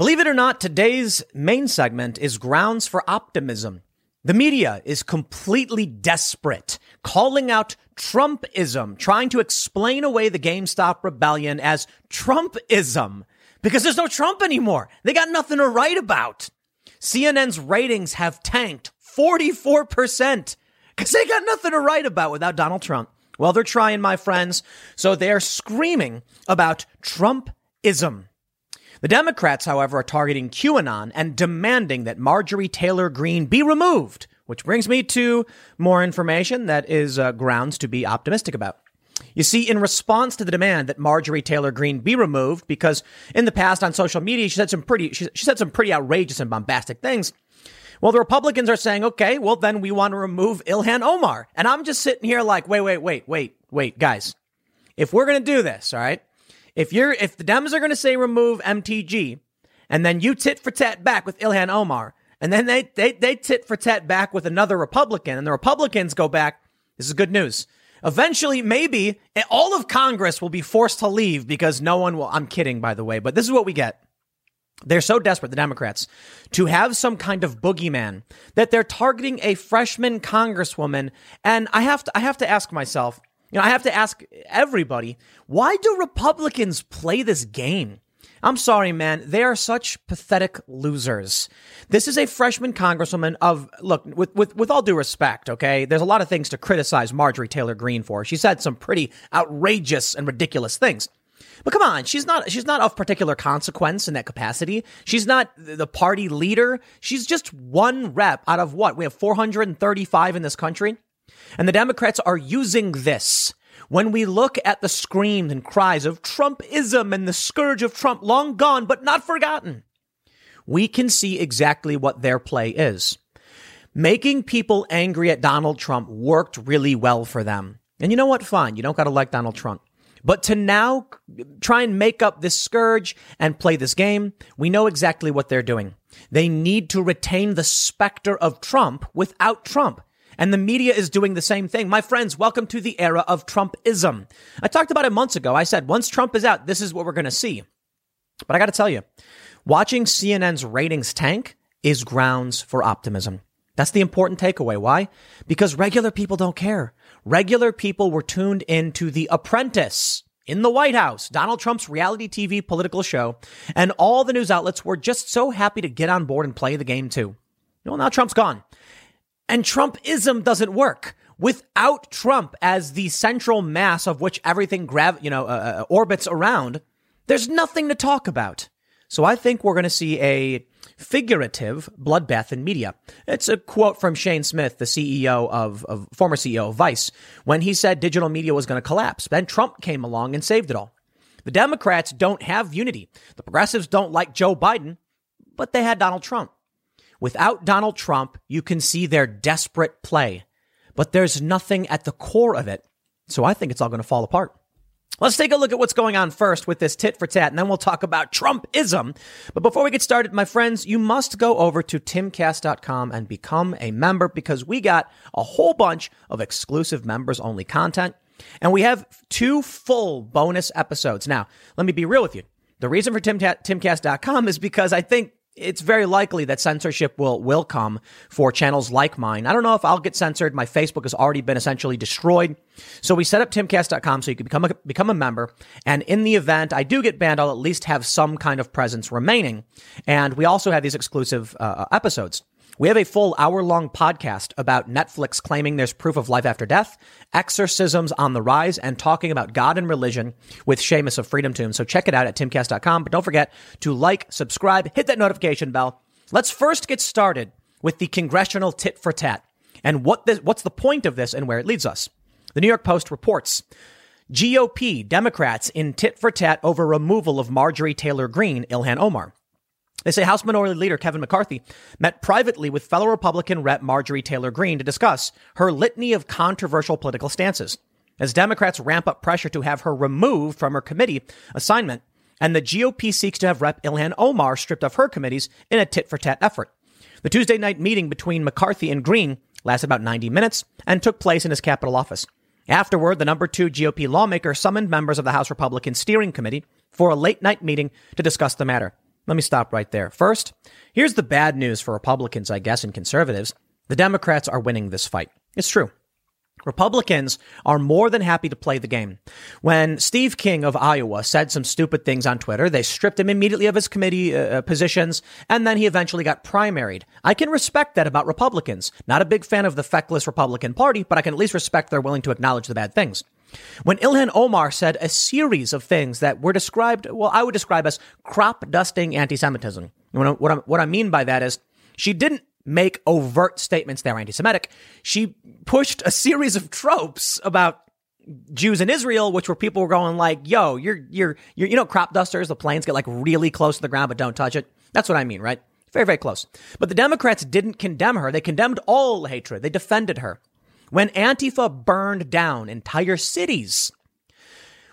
Believe it or not, today's main segment is grounds for optimism. The media is completely desperate, calling out Trumpism, trying to explain away the GameStop rebellion as Trumpism because there's no Trump anymore. They got nothing to write about. CNN's ratings have tanked 44% because they got nothing to write about without Donald Trump. Well, they're trying, my friends. So they're screaming about Trumpism. The Democrats, however, are targeting QAnon and demanding that Marjorie Taylor Greene be removed, which brings me to more information that is uh, grounds to be optimistic about. You see, in response to the demand that Marjorie Taylor Greene be removed, because in the past on social media she said some pretty she, she said some pretty outrageous and bombastic things. Well, the Republicans are saying, okay, well then we want to remove Ilhan Omar, and I'm just sitting here like, wait, wait, wait, wait, wait, guys, if we're gonna do this, all right, if you're if the Dems are going to say remove MTG, and then you tit for tat back with Ilhan Omar, and then they they they tit for tat back with another Republican, and the Republicans go back. This is good news. Eventually, maybe eh, all of Congress will be forced to leave because no one will. I'm kidding, by the way, but this is what we get. They're so desperate, the Democrats, to have some kind of boogeyman that they're targeting a freshman congresswoman. And I have to, I have to ask myself, you know, I have to ask everybody, why do Republicans play this game? I'm sorry, man. They are such pathetic losers. This is a freshman congresswoman of, look, with, with, with all due respect, okay? There's a lot of things to criticize Marjorie Taylor Greene for. She said some pretty outrageous and ridiculous things. But come on, she's not she's not of particular consequence in that capacity. She's not the party leader. She's just one rep out of what? We have 435 in this country. And the Democrats are using this. When we look at the screams and cries of Trumpism and the scourge of Trump long gone but not forgotten, we can see exactly what their play is. Making people angry at Donald Trump worked really well for them. And you know what? Fine. You don't got to like Donald Trump. But to now try and make up this scourge and play this game, we know exactly what they're doing. They need to retain the specter of Trump without Trump. And the media is doing the same thing. My friends, welcome to the era of Trumpism. I talked about it months ago. I said, once Trump is out, this is what we're going to see. But I got to tell you, watching CNN's ratings tank is grounds for optimism. That's the important takeaway. Why? Because regular people don't care. Regular people were tuned into The Apprentice in the White House, Donald Trump's reality TV political show, and all the news outlets were just so happy to get on board and play the game too. Well, now Trump's gone. And Trumpism doesn't work. Without Trump as the central mass of which everything grav- you know, uh, uh, orbits around, there's nothing to talk about. So I think we're going to see a figurative bloodbath in media. It's a quote from Shane Smith, the CEO of, of former CEO of Vice, when he said digital media was going to collapse. Then Trump came along and saved it all. The Democrats don't have unity. The progressives don't like Joe Biden, but they had Donald Trump. Without Donald Trump, you can see their desperate play, but there's nothing at the core of it. So I think it's all going to fall apart. Let's take a look at what's going on first with this tit for tat, and then we'll talk about Trumpism. But before we get started, my friends, you must go over to timcast.com and become a member because we got a whole bunch of exclusive members only content. And we have two full bonus episodes. Now, let me be real with you. The reason for timcast.com is because I think it's very likely that censorship will will come for channels like mine. I don't know if I'll get censored. My Facebook has already been essentially destroyed. So we set up timcast.com so you can become a, become a member. And in the event I do get banned, I'll at least have some kind of presence remaining. And we also have these exclusive uh, episodes. We have a full hour long podcast about Netflix claiming there's proof of life after death, exorcisms on the rise, and talking about God and religion with Seamus of Freedom Toons. So check it out at timcast.com. But don't forget to like, subscribe, hit that notification bell. Let's first get started with the congressional tit for tat and what this, what's the point of this and where it leads us. The New York Post reports GOP Democrats in tit for tat over removal of Marjorie Taylor Greene, Ilhan Omar. They say House Minority Leader Kevin McCarthy met privately with fellow Republican Rep. Marjorie Taylor Greene to discuss her litany of controversial political stances. As Democrats ramp up pressure to have her removed from her committee assignment, and the GOP seeks to have Rep. Ilhan Omar stripped of her committees in a tit for tat effort. The Tuesday night meeting between McCarthy and Greene lasted about 90 minutes and took place in his Capitol office. Afterward, the number two GOP lawmaker summoned members of the House Republican Steering Committee for a late night meeting to discuss the matter. Let me stop right there. First, here's the bad news for Republicans, I guess, and conservatives. The Democrats are winning this fight. It's true. Republicans are more than happy to play the game. When Steve King of Iowa said some stupid things on Twitter, they stripped him immediately of his committee uh, uh, positions, and then he eventually got primaried. I can respect that about Republicans. Not a big fan of the feckless Republican Party, but I can at least respect they're willing to acknowledge the bad things. When Ilhan Omar said a series of things that were described, well, I would describe as crop dusting anti-Semitism. What I, what what I mean by that is she didn't make overt statements that are anti-Semitic. She pushed a series of tropes about Jews in Israel, which were people were going like, "Yo, you're you're you're you know crop dusters. The planes get like really close to the ground, but don't touch it." That's what I mean, right? Very very close. But the Democrats didn't condemn her. They condemned all hatred. They defended her. When Antifa burned down entire cities,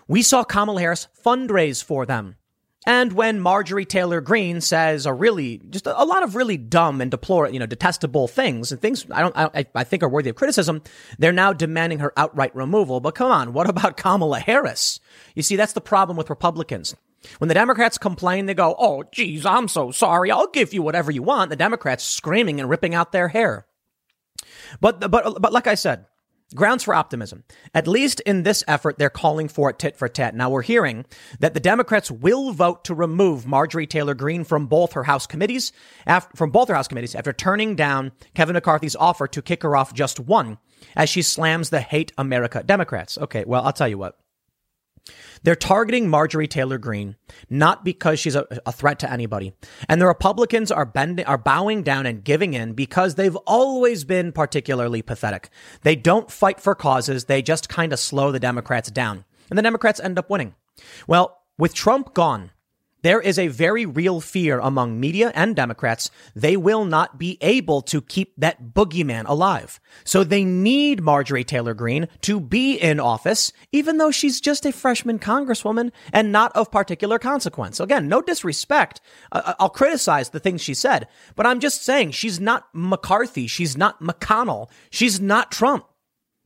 we saw Kamala Harris fundraise for them. And when Marjorie Taylor Greene says a really, just a, lot of really dumb and deplorable, you know, detestable things and things I don't, I, I think are worthy of criticism, they're now demanding her outright removal. But come on, what about Kamala Harris? You see, that's the problem with Republicans. When the Democrats complain, they go, Oh, geez, I'm so sorry. I'll give you whatever you want. The Democrats screaming and ripping out their hair. But, but, but like I said, Grounds for optimism. At least in this effort, they're calling for it tit for tat. Now we're hearing that the Democrats will vote to remove Marjorie Taylor Greene from both her House committees, after, from both her House committees after turning down Kevin McCarthy's offer to kick her off just one as she slams the hate America Democrats. Okay, well, I'll tell you what. They're targeting Marjorie Taylor Greene not because she's a, a, threat to anybody. And the Republicans are bending, are bowing down and giving in because they've always been particularly pathetic. They don't fight for causes. They just kind of slow the Democrats down. And the Democrats end up winning. Well, with Trump gone, there is a very real fear among media and Democrats they will not be able to keep that boogeyman alive. So they need Marjorie Taylor Greene to be in office, even though she's just a freshman congresswoman and not of particular consequence. Again, no disrespect. I'll criticize the things she said, but I'm just saying she's not McCarthy. She's not McConnell. She's not Trump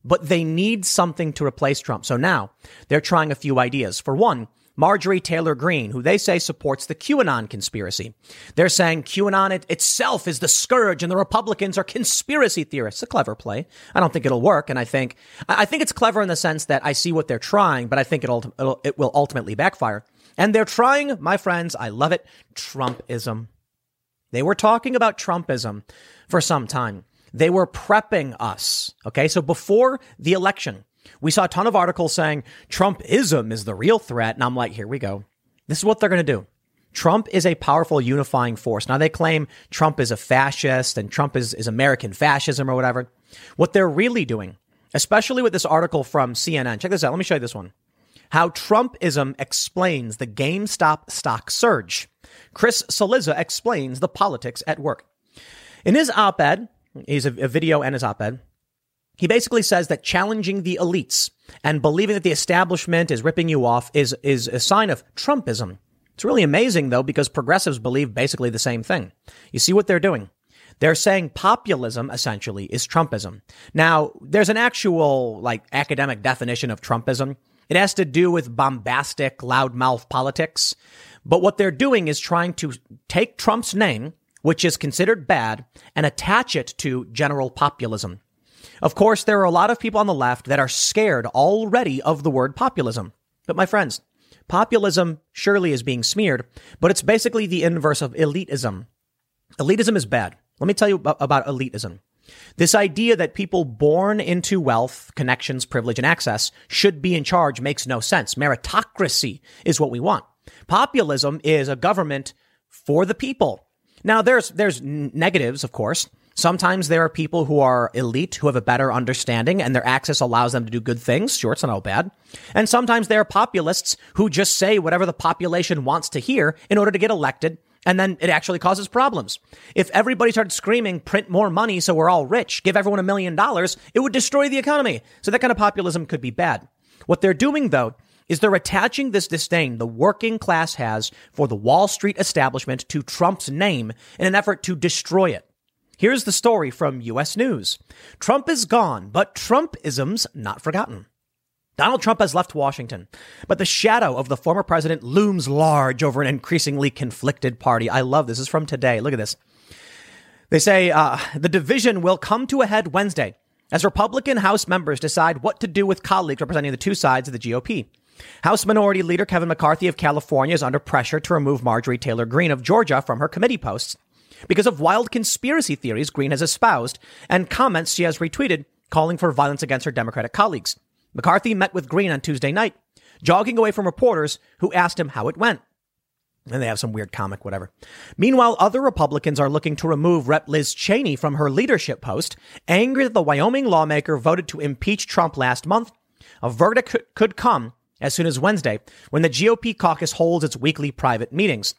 but they need something to replace Trump. So now they're trying a few ideas. For one, Marjorie Taylor Greene, who they say supports the QAnon conspiracy. They're saying QAnon it itself is the scourge and the Republicans are conspiracy theorists. A clever play. I don't think it'll work. And I think, I think it's clever in the sense that I see what they're trying, but I think it'll, it'll it will ultimately backfire. And they're trying, my friends, I love it, Trumpism. They were talking about Trumpism for some time. They were prepping us. Okay. So before the election, we saw a ton of articles saying Trumpism is the real threat. And I'm like, here we go. This is what they're going to do. Trump is a powerful unifying force. Now they claim Trump is a fascist and Trump is, is American fascism or whatever. What they're really doing, especially with this article from CNN, check this out. Let me show you this one. How Trumpism explains the GameStop stock surge. Chris Cillizza explains the politics at work. In his op-ed, he's a, a video and his op-ed, he basically says that challenging the elites and believing that the establishment is ripping you off is, is a sign of Trumpism. It's really amazing though, because progressives believe basically the same thing. You see what they're doing? They're saying populism essentially is Trumpism. Now, there's an actual like academic definition of Trumpism. It has to do with bombastic, loudmouth politics. But what they're doing is trying to take Trump's name, which is considered bad, and attach it to general populism. Of course, there are a lot of people on the left that are scared already of the word populism. But my friends, populism surely is being smeared, but it's basically the inverse of elitism. Elitism is bad. Let me tell you about elitism. This idea that people born into wealth, connections, privilege, and access should be in charge makes no sense. Meritocracy is what we want. Populism is a government for the people. Now, there's, there's negatives, of course. Sometimes there are people who are elite who have a better understanding and their access allows them to do good things. Sure, it's not all bad. And sometimes there are populists who just say whatever the population wants to hear in order to get elected. And then it actually causes problems. If everybody started screaming, print more money so we're all rich, give everyone a million dollars, it would destroy the economy. So that kind of populism could be bad. What they're doing though is they're attaching this disdain the working class has for the Wall Street establishment to Trump's name in an effort to destroy it. Here's the story from US News. Trump is gone, but Trumpism's not forgotten. Donald Trump has left Washington, but the shadow of the former president looms large over an increasingly conflicted party. I love this. This is from today. Look at this. They say uh, the division will come to a head Wednesday as Republican House members decide what to do with colleagues representing the two sides of the GOP. House Minority Leader Kevin McCarthy of California is under pressure to remove Marjorie Taylor Greene of Georgia from her committee posts because of wild conspiracy theories Greene has espoused and comments she has retweeted calling for violence against her Democratic colleagues. McCarthy met with Greene on Tuesday night, jogging away from reporters who asked him how it went. And they have some weird comic, whatever. Meanwhile, other Republicans are looking to remove Rep. Liz Cheney from her leadership post, angry that the Wyoming lawmaker voted to impeach Trump last month. A verdict could come as soon as Wednesday when the GOP caucus holds its weekly private meetings.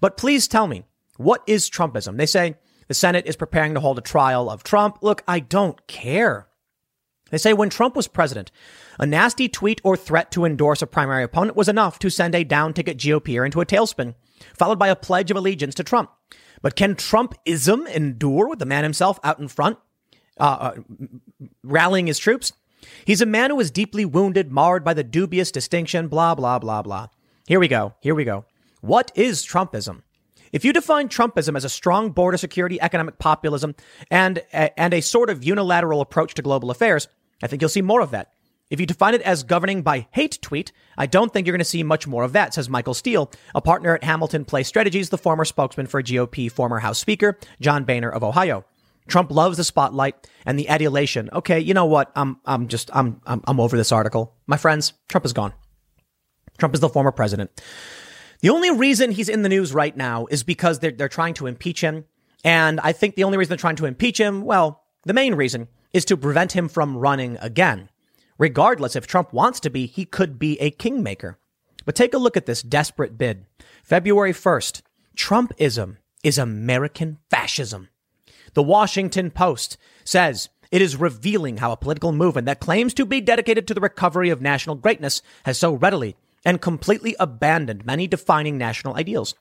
But please tell me, what is Trumpism? They say the Senate is preparing to hold a trial of Trump. Look, I don't care. They say when Trump was president, a nasty tweet or threat to endorse a primary opponent was enough to send a down ticket GOPer into a tailspin, followed by a pledge of allegiance to Trump. But can Trumpism endure with the man himself out in front, uh, uh, rallying his troops? He's a man who was deeply wounded, marred by the dubious distinction, blah, blah, blah, blah. Here we go. Here we go. What is Trumpism? If you define Trumpism as a strong border security, economic populism, and, and a sort of unilateral approach to global affairs, I think you'll see more of that. If you define it as governing by hate tweet, I don't think you're going to see much more of that, says Michael Steel, a partner at Hamilton Place Strategies, the former spokesman for GOP former House Speaker John Boehner of Ohio. Trump loves the spotlight and the adulation. Okay, you know what? I'm I'm just I'm I'm, I'm over this article. My friends, Trump is gone. Trump is the former president. The only reason he's in the news right now is because they're, they're trying to impeach him. And I think the only reason they're trying to impeach him, well, the main reason is to prevent him from running again. Regardless, if Trump wants to be, he could be a kingmaker. But take a look at this desperate bid. February 1st, Trumpism is American fascism. The Washington Post says it is revealing how a political movement that claims to be dedicated to the recovery of national greatness has so readily and completely abandoned many defining national ideals.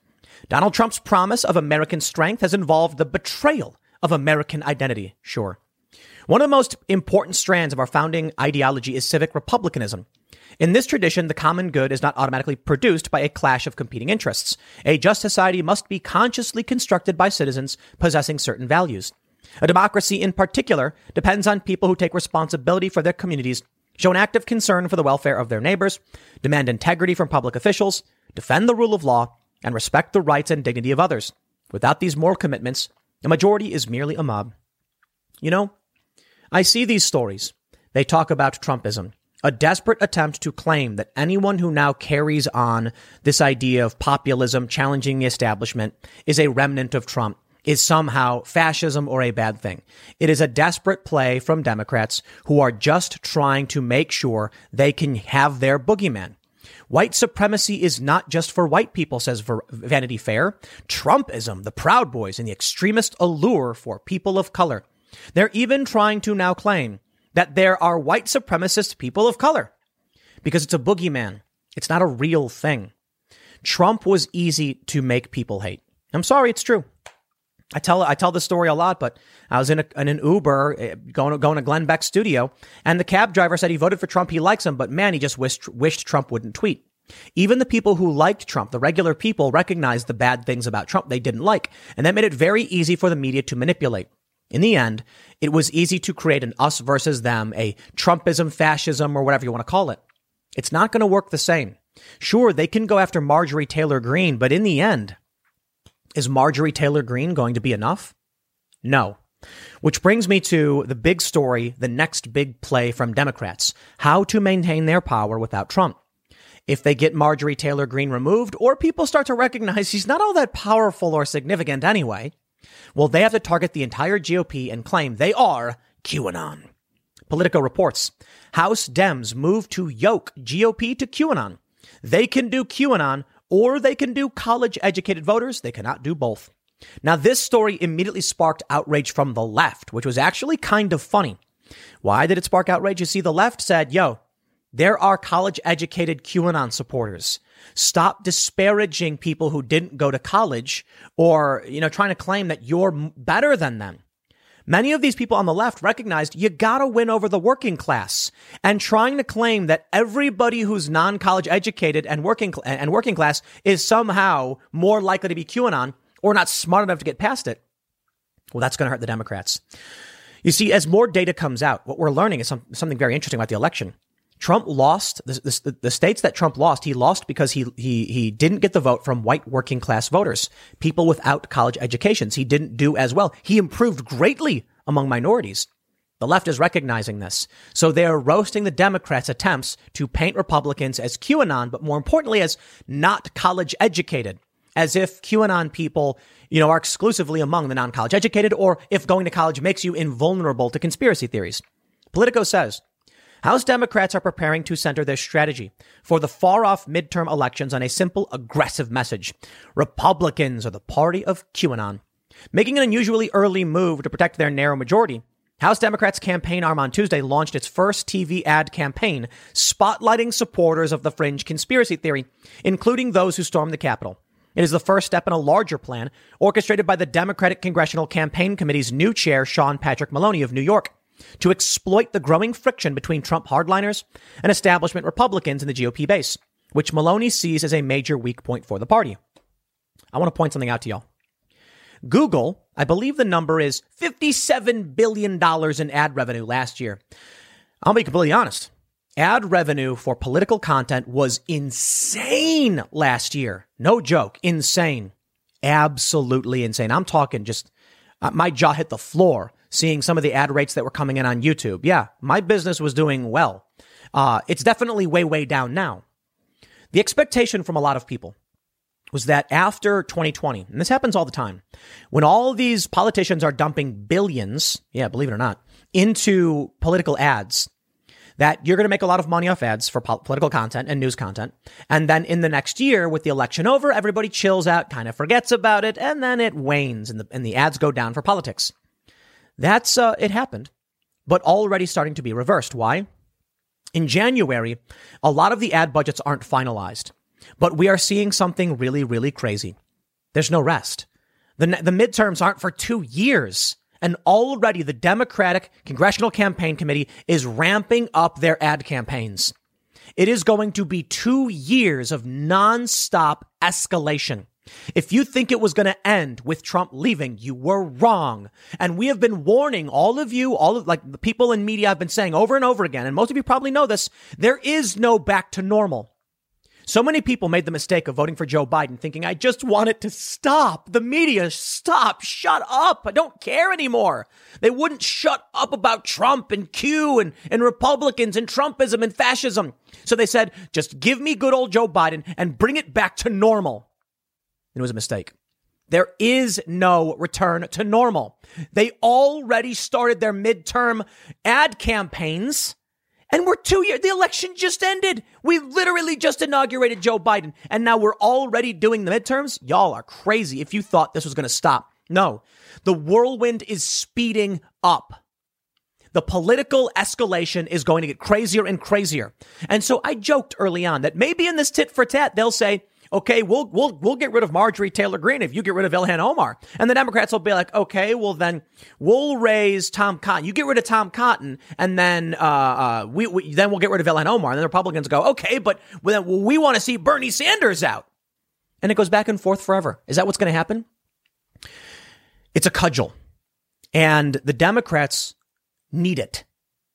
Donald Trump's promise of American strength has involved the betrayal of American identity, sure. One of the most important strands of our founding ideology is civic republicanism. In this tradition, the common good is not automatically produced by a clash of competing interests. A just society must be consciously constructed by citizens possessing certain values. A democracy in particular depends on people who take responsibility for their communities show an active concern for the welfare of their neighbors, demand integrity from public officials, defend the rule of law, and respect the rights and dignity of others. Without these moral commitments, a majority is merely a mob. You know, I see these stories. They talk about Trumpism, a desperate attempt to claim that anyone who now carries on this idea of populism challenging the establishment is a remnant of Trump is somehow fascism or a bad thing. It is a desperate play from Democrats who are just trying to make sure they can have their boogeyman. White supremacy is not just for white people, says Vanity Fair. Trumpism, the Proud Boys, and the extremist allure for people of color. They're even trying to now claim that there are white supremacist people of color because it's a boogeyman. It's not a real thing. Trump was easy to make people hate. I'm sorry, it's true. I tell I tell this story a lot, but I was in, a, in an Uber eh, going to, going to Glenn Beck's studio, and the cab driver said he voted for Trump. He likes him, but man, he just wished wished Trump wouldn't tweet. Even the people who liked Trump, the regular people, recognized the bad things about Trump they didn't like, and that made it very easy for the media to manipulate. In the end, it was easy to create an us versus them, a Trumpism, fascism, or whatever you want to call it. It's not going to work the same. Sure, they can go after Marjorie Taylor Greene, but in the end, is Marjorie Taylor Greene going to be enough? No. Which brings me to the big story, the next big play from Democrats how to maintain their power without Trump. If they get Marjorie Taylor Greene removed, or people start to recognize she's not all that powerful or significant anyway, well, they have to target the entire GOP and claim they are QAnon. Politico reports House Dems move to yoke GOP to QAnon. They can do QAnon or they can do college educated voters. They cannot do both. Now, this story immediately sparked outrage from the left, which was actually kind of funny. Why did it spark outrage? You see, the left said, yo, there are college educated QAnon supporters. Stop disparaging people who didn't go to college or, you know, trying to claim that you're better than them. Many of these people on the left recognized you gotta win over the working class and trying to claim that everybody who's non-college educated and working, and working class is somehow more likely to be QAnon or not smart enough to get past it. Well, that's going to hurt the Democrats. You see, as more data comes out, what we're learning is some, something very interesting about the election. Trump lost the, the, the, states that Trump lost. He lost because he he he didn't get the vote from white working class voters, people without college educations. He didn't do as well. He improved greatly among minorities. The left is recognizing this, so they are roasting the Democrats' attempts to paint Republicans as QAnon, but more importantly, as not college educated, as if QAnon people you know, are exclusively among the non-college educated or if going to college makes you invulnerable to conspiracy theories. Politico says, House Democrats are preparing to center their strategy for the far off midterm elections on a simple, aggressive message. Republicans are the party of QAnon. Making an unusually early move to protect their narrow majority, House Democrats' campaign arm on Tuesday launched its first TV ad campaign spotlighting supporters of the fringe conspiracy theory, including those who stormed the Capitol. It is the first step in a larger plan orchestrated by the Democratic Congressional Campaign Committee's new chair, Sean Patrick Maloney of New York, to exploit the growing friction between Trump hardliners and establishment Republicans in the GOP base, which Maloney sees as a major weak point for the party. I want to point something out to y'all. Google, I believe the number is $57 billion in ad revenue last year. I'll be completely honest. Ad revenue for political content was insane last year. No joke. Insane. Absolutely insane. I'm talking just, uh, my jaw hit the floor seeing some of the ad rates that were coming in on YouTube. Yeah, my business was doing well. Uh, it's definitely way, way down now. The expectation from a lot of people was that after 2020, and this happens all the time, when all these politicians are dumping billions, yeah, believe it or not, into political ads, that you're going to make a lot of money off ads for po- political content and news content. And then in the next year, with the election over, everybody chills out, kind of forgets about it, and then it wanes and the, and the ads go down for politics. That's, uh, it happened, but already starting to be reversed. Why? In January, a lot of the ad budgets aren't finalized, but we are seeing something really, really crazy. There's no rest. The, the midterms aren't for two years. And already the Democratic Congressional Campaign Committee is ramping up their ad campaigns. It is going to be two years of nonstop escalation. If you think it was going to end with Trump leaving, you were wrong. And we have been warning all of you, all of like the people in media have been saying over and over again, and most of you probably know this, there is no back to normal. So many people made the mistake of voting for Joe Biden thinking, I just want it to stop. The media, stop, shut up. I don't care anymore. They wouldn't shut up about Trump and Q and, and Republicans and Trumpism and fascism. So they said, just give me good old Joe Biden and bring it back to normal. It was a mistake. There is no return to normal. They already started their midterm ad campaigns and we're two years, the election just ended. We literally just inaugurated Joe Biden. And now we're already doing the midterms. Y'all are crazy if you thought this was going to stop. No, the whirlwind is speeding up. The political escalation is going to get crazier and crazier. And so I joked early on that maybe in this tit for tat, they'll say, okay, we'll we'll we'll get rid of Marjorie Taylor Greene if you get rid of Ilhan Omar. And the Democrats will be like, okay, well then we'll raise Tom Cotton. You get rid of Tom Cotton, and then uh, uh we, we then we'll get rid of Ilhan Omar. And then the Republicans go, okay, but then we want to see Bernie Sanders out. And it goes back and forth forever. Is that what's going to happen? It's a cudgel. And the Democrats need it.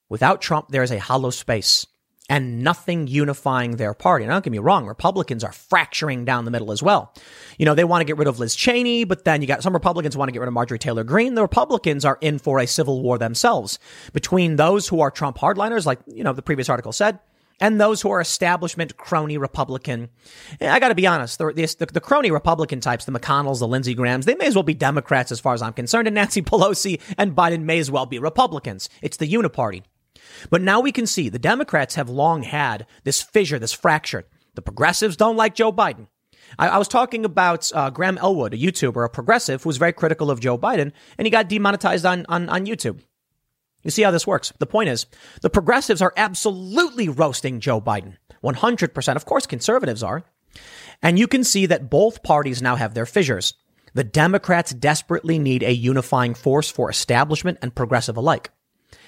Without Trump, there is a hollow space and nothing unifying their party. Now, don't get me wrong, Republicans are fracturing down the middle as well. You know, they want to get rid of Liz Cheney, but then you got some Republicans want to get rid of Marjorie Taylor Greene. The Republicans are in for a civil war themselves between those who are Trump hardliners, like, you know, the previous article said, and those who are establishment crony Republican. I got to be honest, the, the, the, crony Republican types, the McConnells, the Lindsey Grahams, they may as well be Democrats as far as I'm concerned, and Nancy Pelosi and Biden may as well be Republicans. It's the uniparty. But now we can see the Democrats have long had this fissure, this fracture. The progressives don't like Joe Biden. I, I was talking about uh, Graham Elwood, a YouTuber, a progressive who was very critical of Joe Biden, and he got demonetized on, on, on YouTube. You see how this works. The point is, the progressives are absolutely roasting Joe Biden. 100%. Of course, conservatives are. And you can see that both parties now have their fissures. The Democrats desperately need a unifying force for establishment and progressive alike.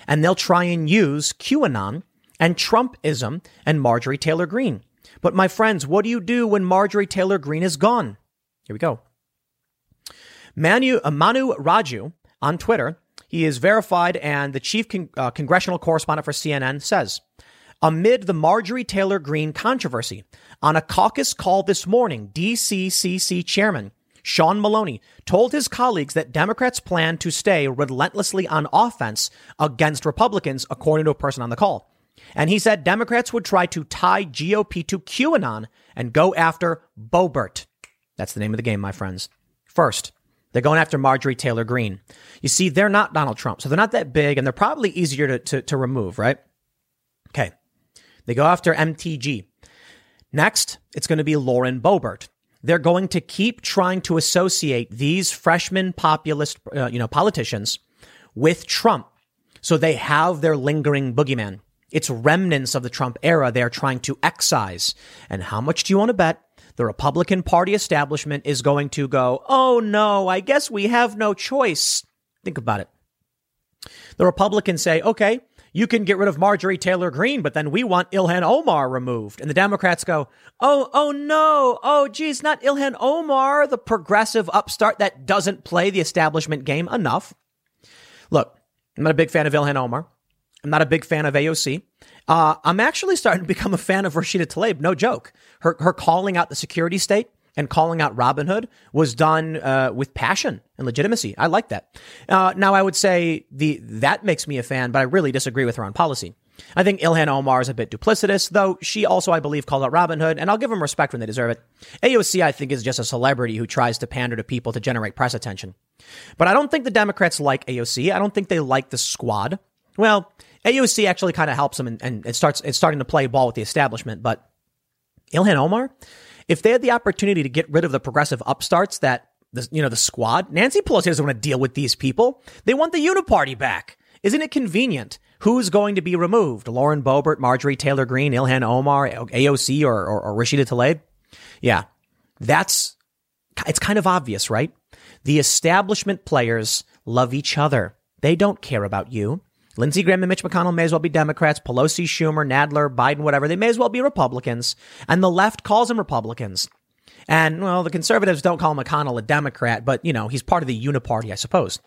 And they'll try and use QAnon and Trumpism and Marjorie Taylor Greene. But my friends, what do you do when Marjorie Taylor Greene is gone? Here we go. Manu, uh, Manu Raju on Twitter, he is verified and the chief con- uh, congressional correspondent for CNN says, amid the Marjorie Taylor Greene controversy, on a caucus call this morning, DCCC chairman Sean Maloney told his colleagues that Democrats plan to stay relentlessly on offense against Republicans, according to a person on the call. And he said Democrats would try to tie GOP to QAnon and go after Boebert. That's the name of the game, my friends. First, they're going after Marjorie Taylor Greene. You see, they're not Donald Trump, so they're not that big and they're probably easier to, to, to remove, right? Okay. They go after MTG. Next, it's going to be Lauren Boebert. They're going to keep trying to associate these freshman populist, uh, you know, politicians with Trump. So they have their lingering boogeyman. It's remnants of the Trump era they are trying to excise. And how much do you want to bet the Republican Party establishment is going to go, oh no, I guess we have no choice? Think about it. The Republicans say, okay, you can get rid of Marjorie Taylor Greene, but then we want Ilhan Omar removed. And the Democrats go, oh, oh no, oh geez, not Ilhan Omar, the progressive upstart that doesn't play the establishment game enough. Look, I'm not a big fan of Ilhan Omar. I'm not a big fan of AOC. Uh, I'm actually starting to become a fan of Rashida Tlaib. No joke. Her, her calling out the security state and calling out Robinhood was done uh, with passion and legitimacy. I like that. Uh, now, I would say the that makes me a fan, but I really disagree with her on policy. I think Ilhan Omar is a bit duplicitous, though she also, I believe, called out Robinhood, and I'll give them respect when they deserve it. AOC, I think, is just a celebrity who tries to pander to people to generate press attention. But I don't think the Democrats like AOC. I don't think they like the squad. Well, AOC actually kind of helps them and, and it starts it's starting to play ball with the establishment, but Ilhan Omar, if they had the opportunity to get rid of the progressive upstarts that the, you know, the squad, Nancy Pelosi doesn't want to deal with these people. They want the uniparty back. Isn't it convenient? Who's going to be removed? Lauren Boebert, Marjorie Taylor Greene, Ilhan Omar, AOC, or, or, or Rashida Tlaib? Yeah, that's, it's kind of obvious, right? The establishment players love each other. They don't care about you. Lindsey Graham and Mitch McConnell may as well be Democrats. Pelosi, Schumer, Nadler, Biden, whatever. They may as well be Republicans. And the left calls them Republicans. And, well, the conservatives don't call McConnell a Democrat, but, you know, he's part of the uniparty, I suppose.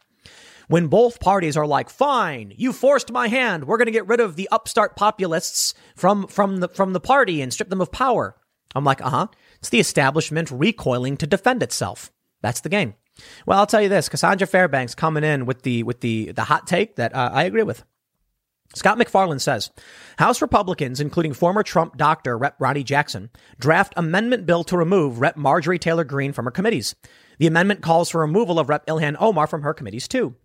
When both parties are like, fine, you forced my hand. We're going to get rid of the upstart populists from, from the, from the party and strip them of power. I'm like, uh huh. It's the establishment recoiling to defend itself. That's the game. Well, I'll tell you this: Cassandra Fairbanks coming in with the with the the hot take that uh, I agree with. Scott MacFarlane says House Republicans, including former Trump doctor Rep. Ronny Jackson, draft amendment bill to remove Rep. Marjorie Taylor Greene from her committees. The amendment calls for removal of Rep. Ilhan Omar from her committees too.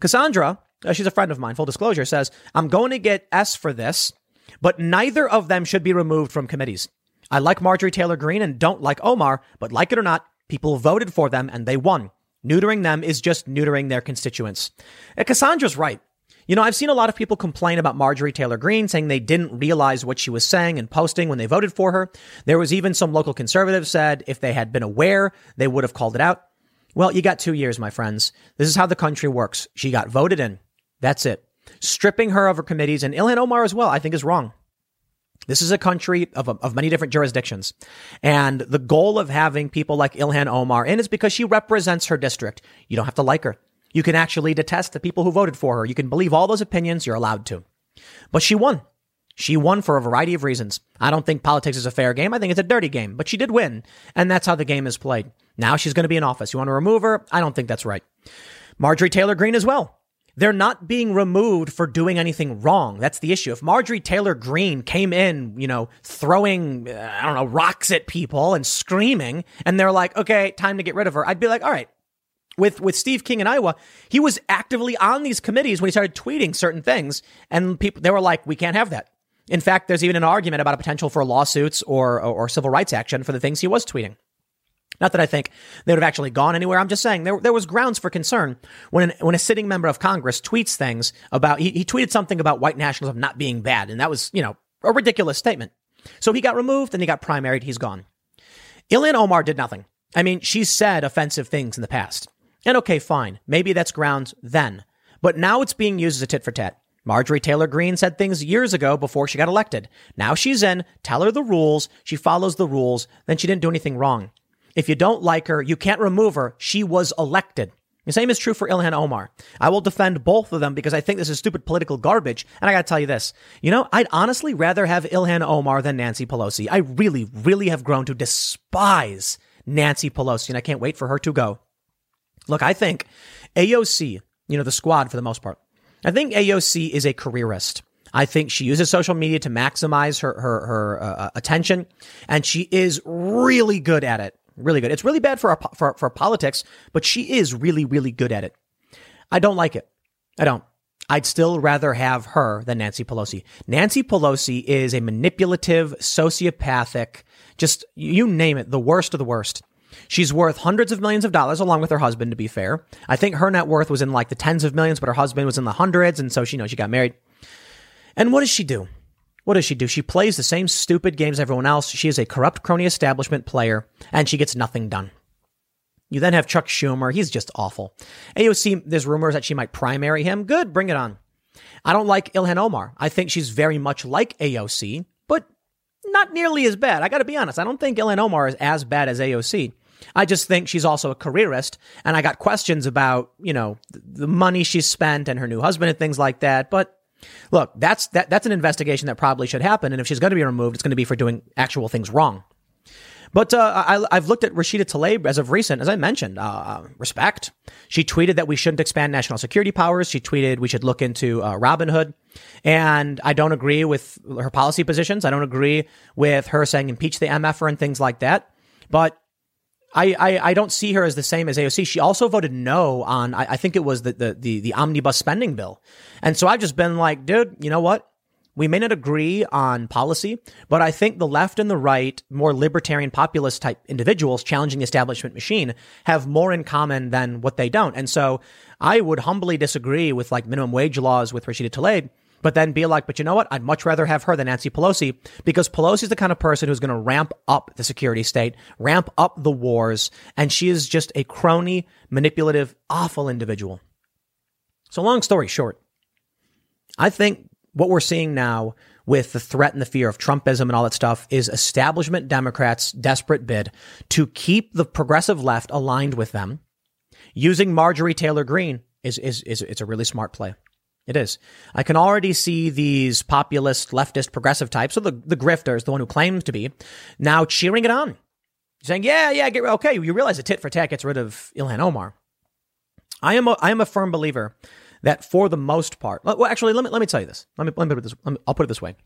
Cassandra, uh, she's a friend of mine, full disclosure, says, I'm going to get S for this, but neither of them should be removed from committees. I like Marjorie Taylor Greene and don't like Omar, but like it or not, People voted for them and they won. Neutering them is just neutering their constituents. And Cassandra's right. You know, I've seen a lot of people complain about Marjorie Taylor Greene, saying they didn't realize what she was saying and posting when they voted for her. There was even some local conservatives said if they had been aware, they would have called it out. Well, you got two years, my friends. This is how the country works. She got voted in. That's it. Stripping her of her committees and Ilhan Omar as well, I think is wrong. This is a country of, of many different jurisdictions. And the goal of having people like Ilhan Omar in is because she represents her district. You don't have to like her. You can actually detest the people who voted for her. You can believe all those opinions. You're allowed to. But she won. She won for a variety of reasons. I don't think politics is a fair game. I think it's a dirty game, but she did win. And that's how the game is played. Now she's going to be in office. You want to remove her? I don't think that's right. Marjorie Taylor Greene as well. They're not being removed for doing anything wrong. That's the issue. If Marjorie Taylor Greene came in, you know, throwing, uh, I don't know, rocks at people and screaming, and they're like, okay, time to get rid of her, I'd be like, all right. With, with Steve King in Iowa, he was actively on these committees when he started tweeting certain things, and people, they were like, we can't have that. In fact, there's even an argument about a potential for lawsuits or, or, or civil rights action for the things he was tweeting. Not that I think they would have actually gone anywhere. I'm just saying there, there was grounds for concern when, an, when a sitting member of Congress tweets things about, he, he tweeted something about white nationalism not being bad. And that was, you know, a ridiculous statement. So he got removed and he got primaried. He's gone. Ilhan Omar did nothing. I mean, she's said offensive things in the past. And okay, fine. Maybe that's grounds then. But now it's being used as a tit for tat. Marjorie Taylor Greene said things years ago before she got elected. Now she's in. Tell her the rules. She follows the rules. Then she didn't do anything wrong. If you don't like her, you can't remove her. She was elected. The same is true for Ilhan Omar. I will defend both of them because I think this is stupid political garbage. And I got to tell you this. You know, I'd honestly rather have Ilhan Omar than Nancy Pelosi. I really, really have grown to despise Nancy Pelosi, and I can't wait for her to go. Look, I think AOC, you know, the squad for the most part, I think AOC is a careerist. I think she uses social media to maximize her her her uh, attention, and she is really good at it. Really good. It's really bad for our for for politics, but she is really really good at it. I don't like it. I don't. I'd still rather have her than Nancy Pelosi. Nancy Pelosi is a manipulative, sociopathic, just you name it, the worst of the worst. She's worth hundreds of millions of dollars along with her husband, to be fair. I think her net worth was in like the tens of millions, but her husband was in the hundreds. And so she, you know, she got married. And what does she do? What does she do? She plays the same stupid games as everyone else. She is a corrupt crony establishment player and she gets nothing done. You then have Chuck Schumer. He's just awful. AOC, there's rumors that she might primary him. Good, bring it on. I don't like Ilhan Omar. I think she's very much like AOC, but not nearly as bad. I got to be honest. I don't think Ilhan Omar is as bad as AOC. I just think she's also a careerist, and I got questions about you know the money she spent and her new husband and things like that. But look, that's that that's an investigation that probably should happen, and if she's going to be removed, it's going to be for doing actual things wrong. But uh, I, have looked at Rashida Tlaib as of recent, as I mentioned. Uh, respect. She tweeted that we shouldn't expand national security powers. She tweeted we should look into uh, Robinhood. And I don't agree with her policy positions. I don't agree with her saying impeach the MFer and things like that. But I, I, I, don't see her as the same as AOC. She also voted no on, I, I think it was the, the, the, the, omnibus spending bill. And so I've just been like, dude, you know what? We may not agree on policy, but I think the left and the right, more libertarian populist type individuals challenging the establishment machine have more in common than what they don't. And so I would humbly disagree with like minimum wage laws with Rashida Tlaib but then be like, but you know what? I'd much rather have her than Nancy Pelosi because Pelosi's the kind of person who's going to ramp up the security state, ramp up the wars, and she is just a crony, manipulative, awful individual. So long story short, I think what we're seeing now with the threat and the fear of Trumpism and all that stuff is establishment Democrats' desperate bid to keep the progressive left aligned with them. Using Marjorie Taylor Greene is, is, is, it's a really smart play. It is. I can already see these populist, leftist, progressive types, so the, the grifters, the one who claims to be, now cheering it on. Saying, yeah, yeah, get, okay, you realize a tit for tat gets rid of Ilhan Omar. I am a, I am a firm believer that for the most part, well, actually, let me, let me tell you this. Let me, let me put it this, me, I'll put it this way.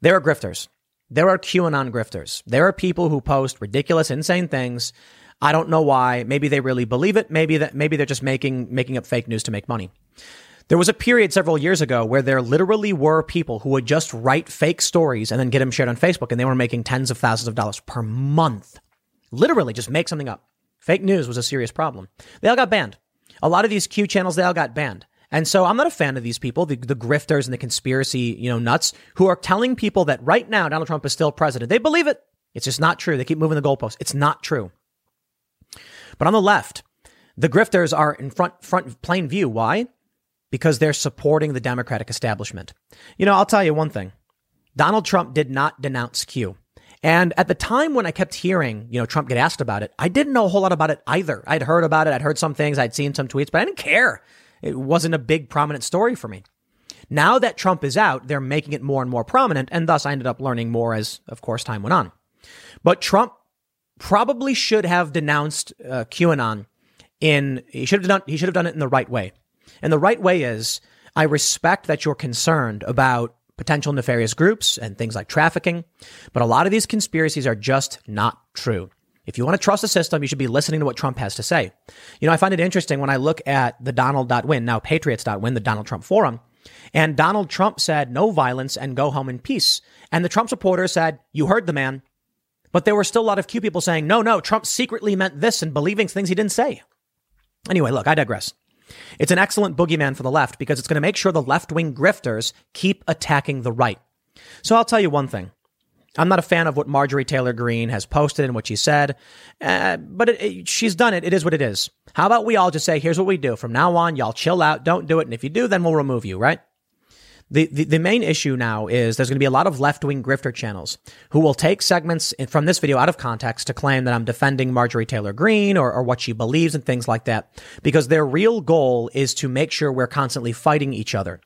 There are grifters. There are QAnon grifters. There are people who post ridiculous, insane things. I don't know why. Maybe they really believe it. Maybe that, maybe they're just making, making up fake news to make money. There was a period several years ago where there literally were people who would just write fake stories and then get them shared on Facebook, and they were making tens of thousands of dollars per month. Literally, just make something up. Fake news was a serious problem. They all got banned. A lot of these Q channels, they all got banned. And so I'm not a fan of these people, the, the grifters and the conspiracy, you know, nuts who are telling people that right now Donald Trump is still president. They believe it. It's just not true. They keep moving the goalposts. It's not true. But on the left, the grifters are in front, front plain view. Why? Because they're supporting the Democratic establishment. You know, I'll tell you one thing. Donald Trump did not denounce Q. And at the time when I kept hearing, you know, Trump get asked about it, I didn't know a whole lot about it either. I'd heard about it. I'd heard some things. I'd seen some tweets, but I didn't care. It wasn't a big prominent story for me. Now that Trump is out, they're making it more and more prominent. And thus I ended up learning more as, of course, time went on. But Trump probably should have denounced uh, QAnon in, he should have done, he should have done it in the right way. And the right way is I respect that you're concerned about potential nefarious groups and things like trafficking, but a lot of these conspiracies are just not true. If you want to trust the system, you should be listening to what Trump has to say. You know, I find it interesting when I look at the Donald.win, now Patriots.win, the Donald Trump forum, and Donald Trump said no violence and go home in peace. And the Trump supporters said, you heard the man. But there were still a lot of Q people saying, no, no, Trump secretly meant this and believing things he didn't say. Anyway, look, I digress. It's an excellent boogeyman for the left because it's going to make sure the left wing grifters keep attacking the right. So I'll tell you one thing. I'm not a fan of what Marjorie Taylor Greene has posted and what she said, uh, but it, it, she's done it. It is what it is. How about we all just say, here's what we do. From now on, y'all chill out. Don't do it. And if you do, then we'll remove you, right? The, the, the main issue now is there's going to be a lot of left wing grifter channels who will take segments from this video out of context to claim that I'm defending Marjorie Taylor Greene or, or what she believes and things like that, because their real goal is to make sure we're constantly fighting each other.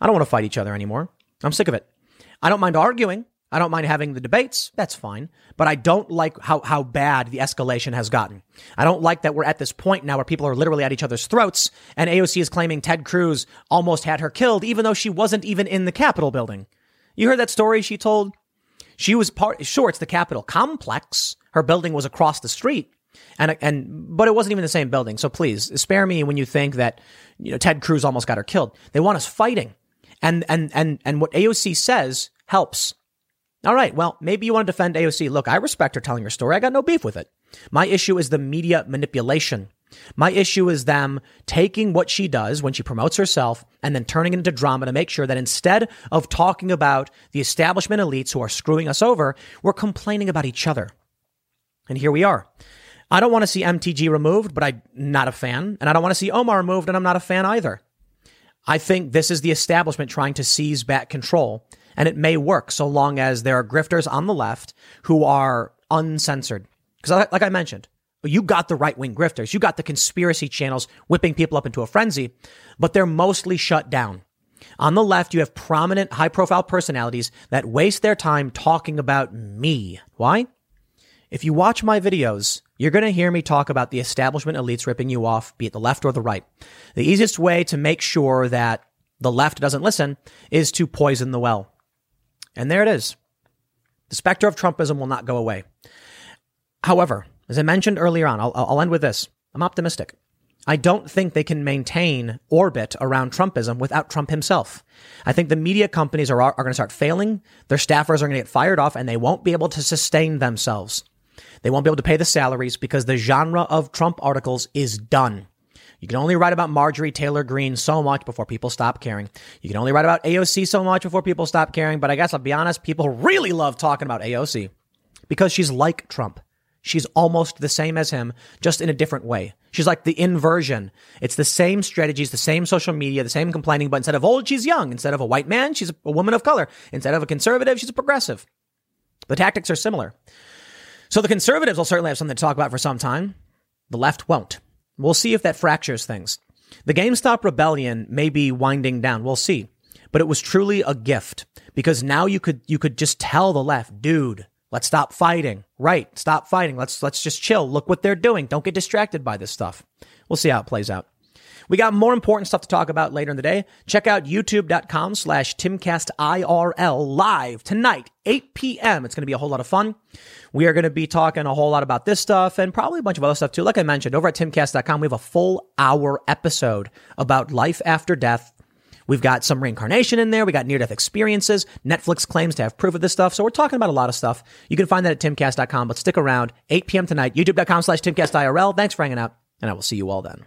I don't want to fight each other anymore. I'm sick of it. I don't mind arguing. I don't mind having the debates. That's fine. But I don't like how, how bad the escalation has gotten. I don't like that we're at this point now where people are literally at each other's throats and AOC is claiming Ted Cruz almost had her killed, even though she wasn't even in the Capitol building. You heard that story she told? She was part, sure, it's the Capitol complex. Her building was across the street. And, and, but it wasn't even the same building. So please spare me when you think that, you know, Ted Cruz almost got her killed. They want us fighting. And, and, and, and what AOC says helps. All right. Well, maybe you want to defend AOC. Look, I respect her telling her story. I got no beef with it. My issue is the media manipulation. My issue is them taking what she does when she promotes herself and then turning it into drama to make sure that instead of talking about the establishment elites who are screwing us over, we're complaining about each other. And here we are. I don't want to see MTG removed, but I'm not a fan. And I don't want to see Omar removed, and I'm not a fan either. I think this is the establishment trying to seize back control and it may work so long as there are grifters on the left who are uncensored. Because, like I mentioned, you got the right wing grifters, you got the conspiracy channels whipping people up into a frenzy, but they're mostly shut down. On the left, you have prominent, high profile personalities that waste their time talking about me. Why? If you watch my videos, you're going to hear me talk about the establishment elites ripping you off, be it the left or the right. The easiest way to make sure that the left doesn't listen is to poison the well. And there it is. The specter of Trumpism will not go away. However, as I mentioned earlier on, I'll, I'll end with this. I'm optimistic. I don't think they can maintain orbit around Trumpism without Trump himself. I think the media companies are, are going to start failing. Their staffers are going to get fired off and they won't be able to sustain themselves. They won't be able to pay the salaries because the genre of Trump articles is done. You can only write about Marjorie Taylor Greene so much before people stop caring. You can only write about AOC so much before people stop caring. But I guess I'll be honest, people really love talking about AOC because she's like Trump. She's almost the same as him, just in a different way. She's like the inversion. It's the same strategies, the same social media, the same complaining, but instead of old, she's young. Instead of a white man, she's a woman of color. Instead of a conservative, she's a progressive. The tactics are similar. So the conservatives will certainly have something to talk about for some time. The left won't. We'll see if that fractures things. The GameStop rebellion may be winding down. We'll see. But it was truly a gift because now you could you could just tell the left, dude, let's stop fighting. Right, stop fighting. Let's let's just chill. Look what they're doing. Don't get distracted by this stuff. We'll see how it plays out. We got more important stuff to talk about later in the day. Check out youtube.com slash timcastirl live tonight, 8 p.m. It's going to be a whole lot of fun. We are going to be talking a whole lot about this stuff and probably a bunch of other stuff too. Like I mentioned, over at timcast.com, we have a full hour episode about life after death. We've got some reincarnation in there. We got near death experiences. Netflix claims to have proof of this stuff. So we're talking about a lot of stuff. You can find that at timcast.com, but stick around 8 p.m. tonight, youtube.com slash timcastirl. Thanks for hanging out and I will see you all then.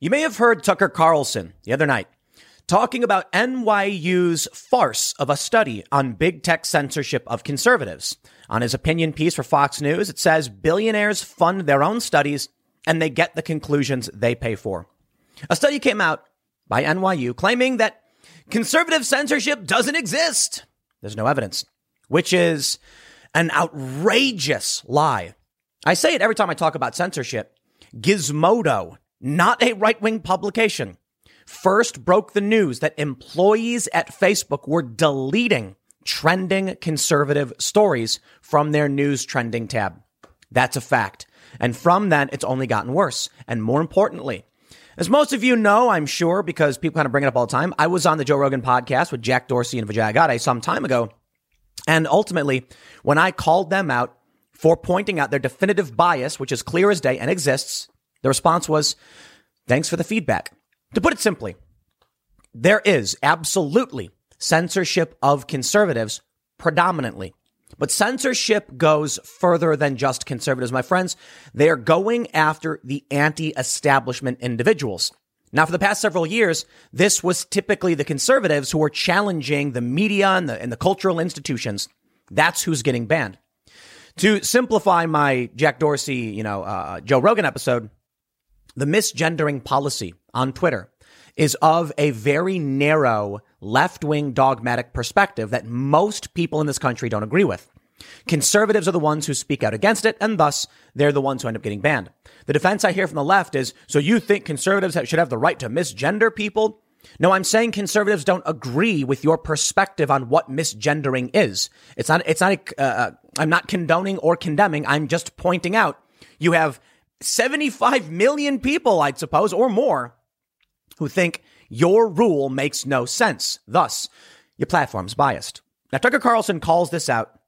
You may have heard Tucker Carlson the other night talking about NYU's farce of a study on big tech censorship of conservatives. On his opinion piece for Fox News, it says billionaires fund their own studies and they get the conclusions they pay for. A study came out by NYU claiming that conservative censorship doesn't exist. There's no evidence, which is an outrageous lie. I say it every time I talk about censorship. Gizmodo not a right wing publication, first broke the news that employees at Facebook were deleting trending conservative stories from their news trending tab. That's a fact. And from that, it's only gotten worse. And more importantly, as most of you know, I'm sure, because people kind of bring it up all the time, I was on the Joe Rogan podcast with Jack Dorsey and Vijay Gadde some time ago. And ultimately, when I called them out for pointing out their definitive bias, which is clear as day and exists, the response was, thanks for the feedback. To put it simply, there is absolutely censorship of conservatives predominantly. But censorship goes further than just conservatives, my friends. They are going after the anti establishment individuals. Now, for the past several years, this was typically the conservatives who were challenging the media and the, and the cultural institutions. That's who's getting banned. To simplify my Jack Dorsey, you know, uh, Joe Rogan episode, the misgendering policy on Twitter is of a very narrow left wing dogmatic perspective that most people in this country don't agree with. Conservatives are the ones who speak out against it, and thus they're the ones who end up getting banned. The defense I hear from the left is so you think conservatives should have the right to misgender people? No, I'm saying conservatives don't agree with your perspective on what misgendering is. It's not, it's not, uh, uh I'm not condoning or condemning. I'm just pointing out you have 75 million people, I'd suppose, or more, who think your rule makes no sense. Thus, your platform's biased. Now, Tucker Carlson calls this out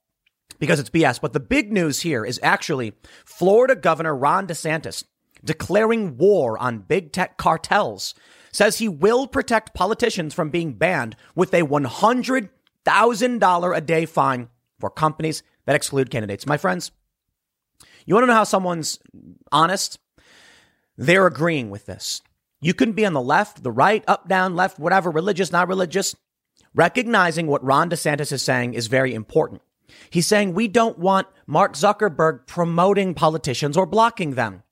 because it's BS. But the big news here is actually Florida Governor Ron DeSantis declaring war on big tech cartels says he will protect politicians from being banned with a $100,000 a day fine for companies that exclude candidates. My friends, you want to know how someone's honest? They're agreeing with this. You can be on the left, the right, up, down, left, whatever, religious, not religious. Recognizing what Ron DeSantis is saying is very important. He's saying we don't want Mark Zuckerberg promoting politicians or blocking them.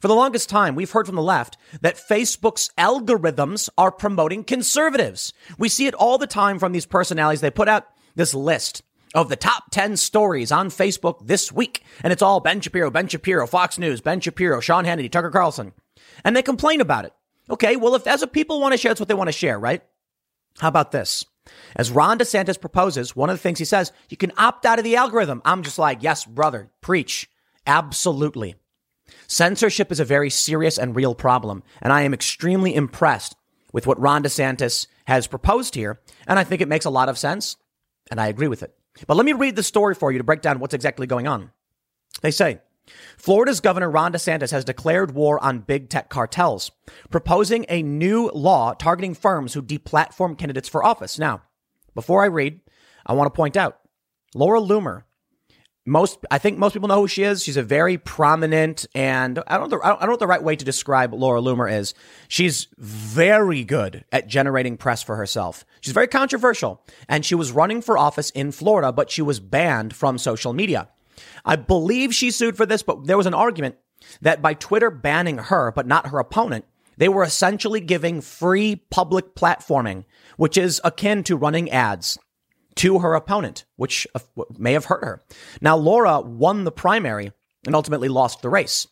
For the longest time, we've heard from the left that Facebook's algorithms are promoting conservatives. We see it all the time from these personalities. They put out this list of the top 10 stories on Facebook this week. And it's all Ben Shapiro, Ben Shapiro, Fox News, Ben Shapiro, Sean Hannity, Tucker Carlson. And they complain about it. Okay, well, if that's what people want to share, that's what they want to share, right? How about this? As Ron DeSantis proposes, one of the things he says, you can opt out of the algorithm. I'm just like, yes, brother, preach. Absolutely. Censorship is a very serious and real problem, and I am extremely impressed with what Ron DeSantis has proposed here, and I think it makes a lot of sense, and I agree with it. But let me read the story for you to break down what's exactly going on. They say, Florida's Governor Ron DeSantis has declared war on big tech cartels, proposing a new law targeting firms who deplatform candidates for office. Now, before I read, I want to point out Laura Loomer. Most, I think most people know who she is. She's a very prominent, and I don't, know, I don't know what the right way to describe Laura Loomer is. She's very good at generating press for herself. She's very controversial, and she was running for office in Florida, but she was banned from social media. I believe she sued for this, but there was an argument that by Twitter banning her, but not her opponent, they were essentially giving free public platforming, which is akin to running ads to her opponent, which uh, may have hurt her. Now, Laura won the primary and ultimately lost the race.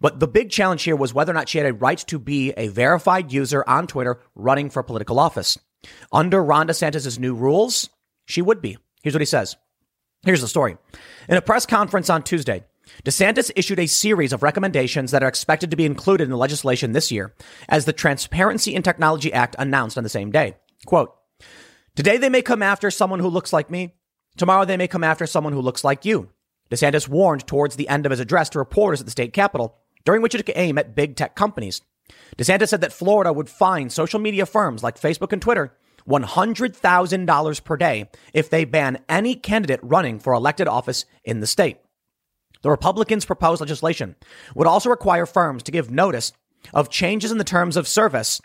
But the big challenge here was whether or not she had a right to be a verified user on Twitter running for political office. Under Ron DeSantis' new rules, she would be. Here's what he says. Here's the story. In a press conference on Tuesday, DeSantis issued a series of recommendations that are expected to be included in the legislation this year, as the Transparency in Technology Act announced on the same day. Quote, Today they may come after someone who looks like me. Tomorrow they may come after someone who looks like you. DeSantis warned towards the end of his address to reporters at the state capitol, during which he took aim at big tech companies. DeSantis said that Florida would fine social media firms like Facebook and Twitter $100,000 per day if they ban any candidate running for elected office in the state. The Republicans' proposed legislation would also require firms to give notice of changes in the terms of service,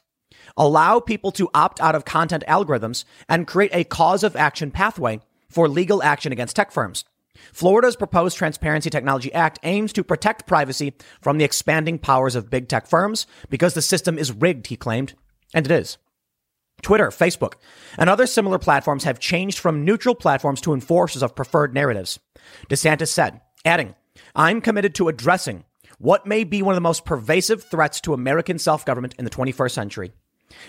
allow people to opt out of content algorithms, and create a cause of action pathway for legal action against tech firms. Florida's proposed Transparency Technology Act aims to protect privacy from the expanding powers of big tech firms because the system is rigged, he claimed. And it is. Twitter, Facebook, and other similar platforms have changed from neutral platforms to enforcers of preferred narratives. DeSantis said, adding, I'm committed to addressing what may be one of the most pervasive threats to American self government in the 21st century.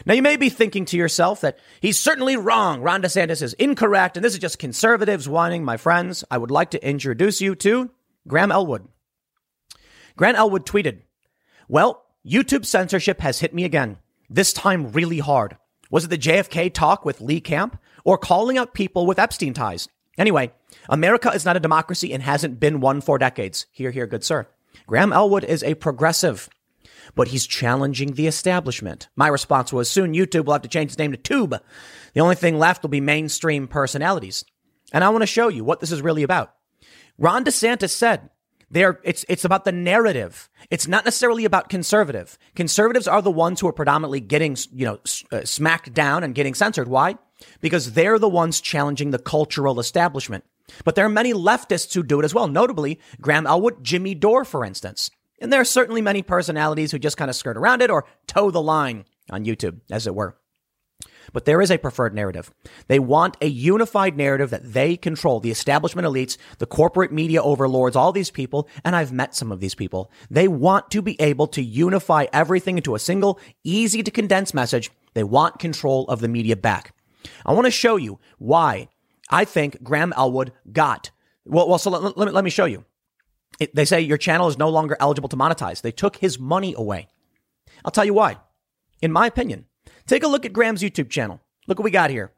Now, you may be thinking to yourself that he's certainly wrong. Ron DeSantis is incorrect, and this is just conservatives whining. My friends, I would like to introduce you to Graham Elwood. Graham Elwood tweeted, Well, YouTube censorship has hit me again, this time really hard. Was it the JFK talk with Lee Camp or calling out people with Epstein ties? Anyway, America is not a democracy and hasn't been one for decades. Here, here, good sir. Graham Elwood is a progressive, but he's challenging the establishment. My response was soon YouTube will have to change its name to Tube. The only thing left will be mainstream personalities. And I want to show you what this is really about. Ron DeSantis said They're, it's, it's about the narrative. It's not necessarily about conservative. Conservatives are the ones who are predominantly getting, you know, uh, smacked down and getting censored. Why? Because they're the ones challenging the cultural establishment. But there are many leftists who do it as well, notably Graham Elwood, Jimmy Dore, for instance. And there are certainly many personalities who just kind of skirt around it or toe the line on YouTube, as it were. But there is a preferred narrative. They want a unified narrative that they control. The establishment elites, the corporate media overlords, all these people, and I've met some of these people. They want to be able to unify everything into a single, easy to condense message. They want control of the media back. I want to show you why I think Graham Elwood got. Well, well so let, let, let me show you. It, they say your channel is no longer eligible to monetize. They took his money away. I'll tell you why. In my opinion, Take a look at Graham's YouTube channel. Look what we got here.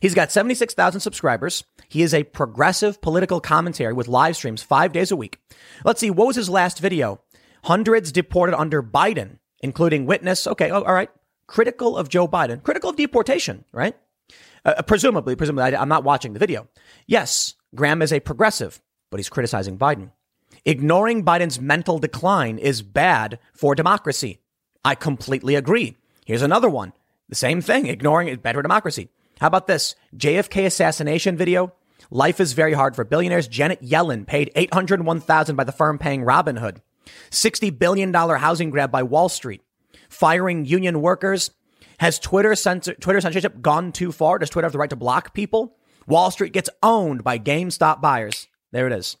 He's got 76,000 subscribers. He is a progressive political commentary with live streams five days a week. Let's see, what was his last video? Hundreds deported under Biden, including witness. Okay, oh, all right. Critical of Joe Biden, critical of deportation, right? Uh, presumably, presumably, I, I'm not watching the video. Yes, Graham is a progressive, but he's criticizing Biden. Ignoring Biden's mental decline is bad for democracy. I completely agree. Here's another one. The same thing, ignoring it, better democracy. How about this? JFK assassination video. Life is very hard for billionaires. Janet Yellen paid 801,000 by the firm paying Robinhood. $60 billion housing grab by Wall Street. Firing union workers. Has Twitter, censor, Twitter censorship gone too far? Does Twitter have the right to block people? Wall Street gets owned by GameStop buyers. There it is.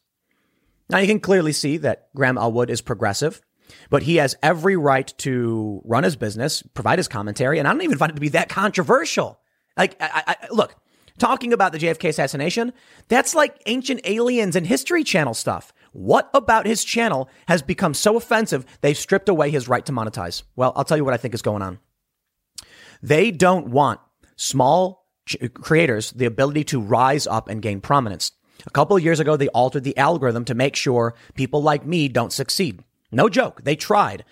Now you can clearly see that Graham Elwood is progressive. But he has every right to run his business, provide his commentary, and I don't even find it to be that controversial. Like, I, I, look, talking about the JFK assassination, that's like ancient aliens and History Channel stuff. What about his channel has become so offensive they've stripped away his right to monetize? Well, I'll tell you what I think is going on. They don't want small creators the ability to rise up and gain prominence. A couple of years ago, they altered the algorithm to make sure people like me don't succeed. No joke. They tried.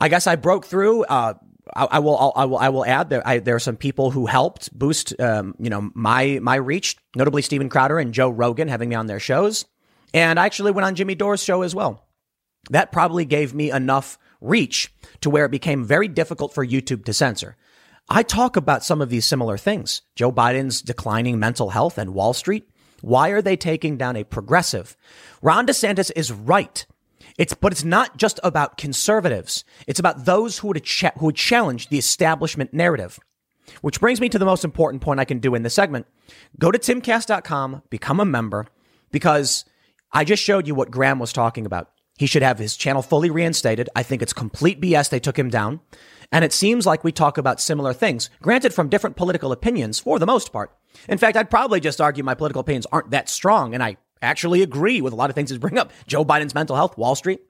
I guess I broke through. Uh, I, I, will. I will. I will add that I, there are some people who helped boost, um, you know, my my reach. Notably, Steven Crowder and Joe Rogan having me on their shows, and I actually went on Jimmy Dore's show as well. That probably gave me enough reach to where it became very difficult for YouTube to censor. I talk about some of these similar things. Joe Biden's declining mental health and Wall Street. Why are they taking down a progressive? Ron DeSantis is right it's, but it's not just about conservatives. It's about those who would, who would challenge the establishment narrative. Which brings me to the most important point I can do in this segment. Go to timcast.com, become a member, because I just showed you what Graham was talking about. He should have his channel fully reinstated. I think it's complete BS they took him down. And it seems like we talk about similar things, granted from different political opinions for the most part. In fact, I'd probably just argue my political opinions aren't that strong, and I actually agree with a lot of things he's bring up. Joe Biden's mental health, Wall Street.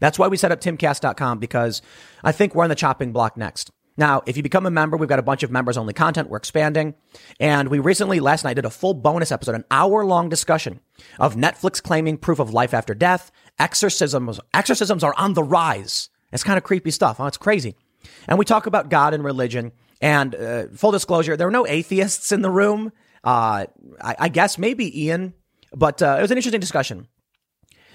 That's why we set up timcast.com because I think we're on the chopping block next. Now, if you become a member, we've got a bunch of members only content. We're expanding. And we recently, last night, did a full bonus episode, an hour long discussion of Netflix claiming proof of life after death. Exorcisms, exorcisms are on the rise. It's kind of creepy stuff. Huh? It's crazy. And we talk about God and religion. And uh, full disclosure, there are no atheists in the room. Uh, I, I guess maybe Ian but uh, it was an interesting discussion.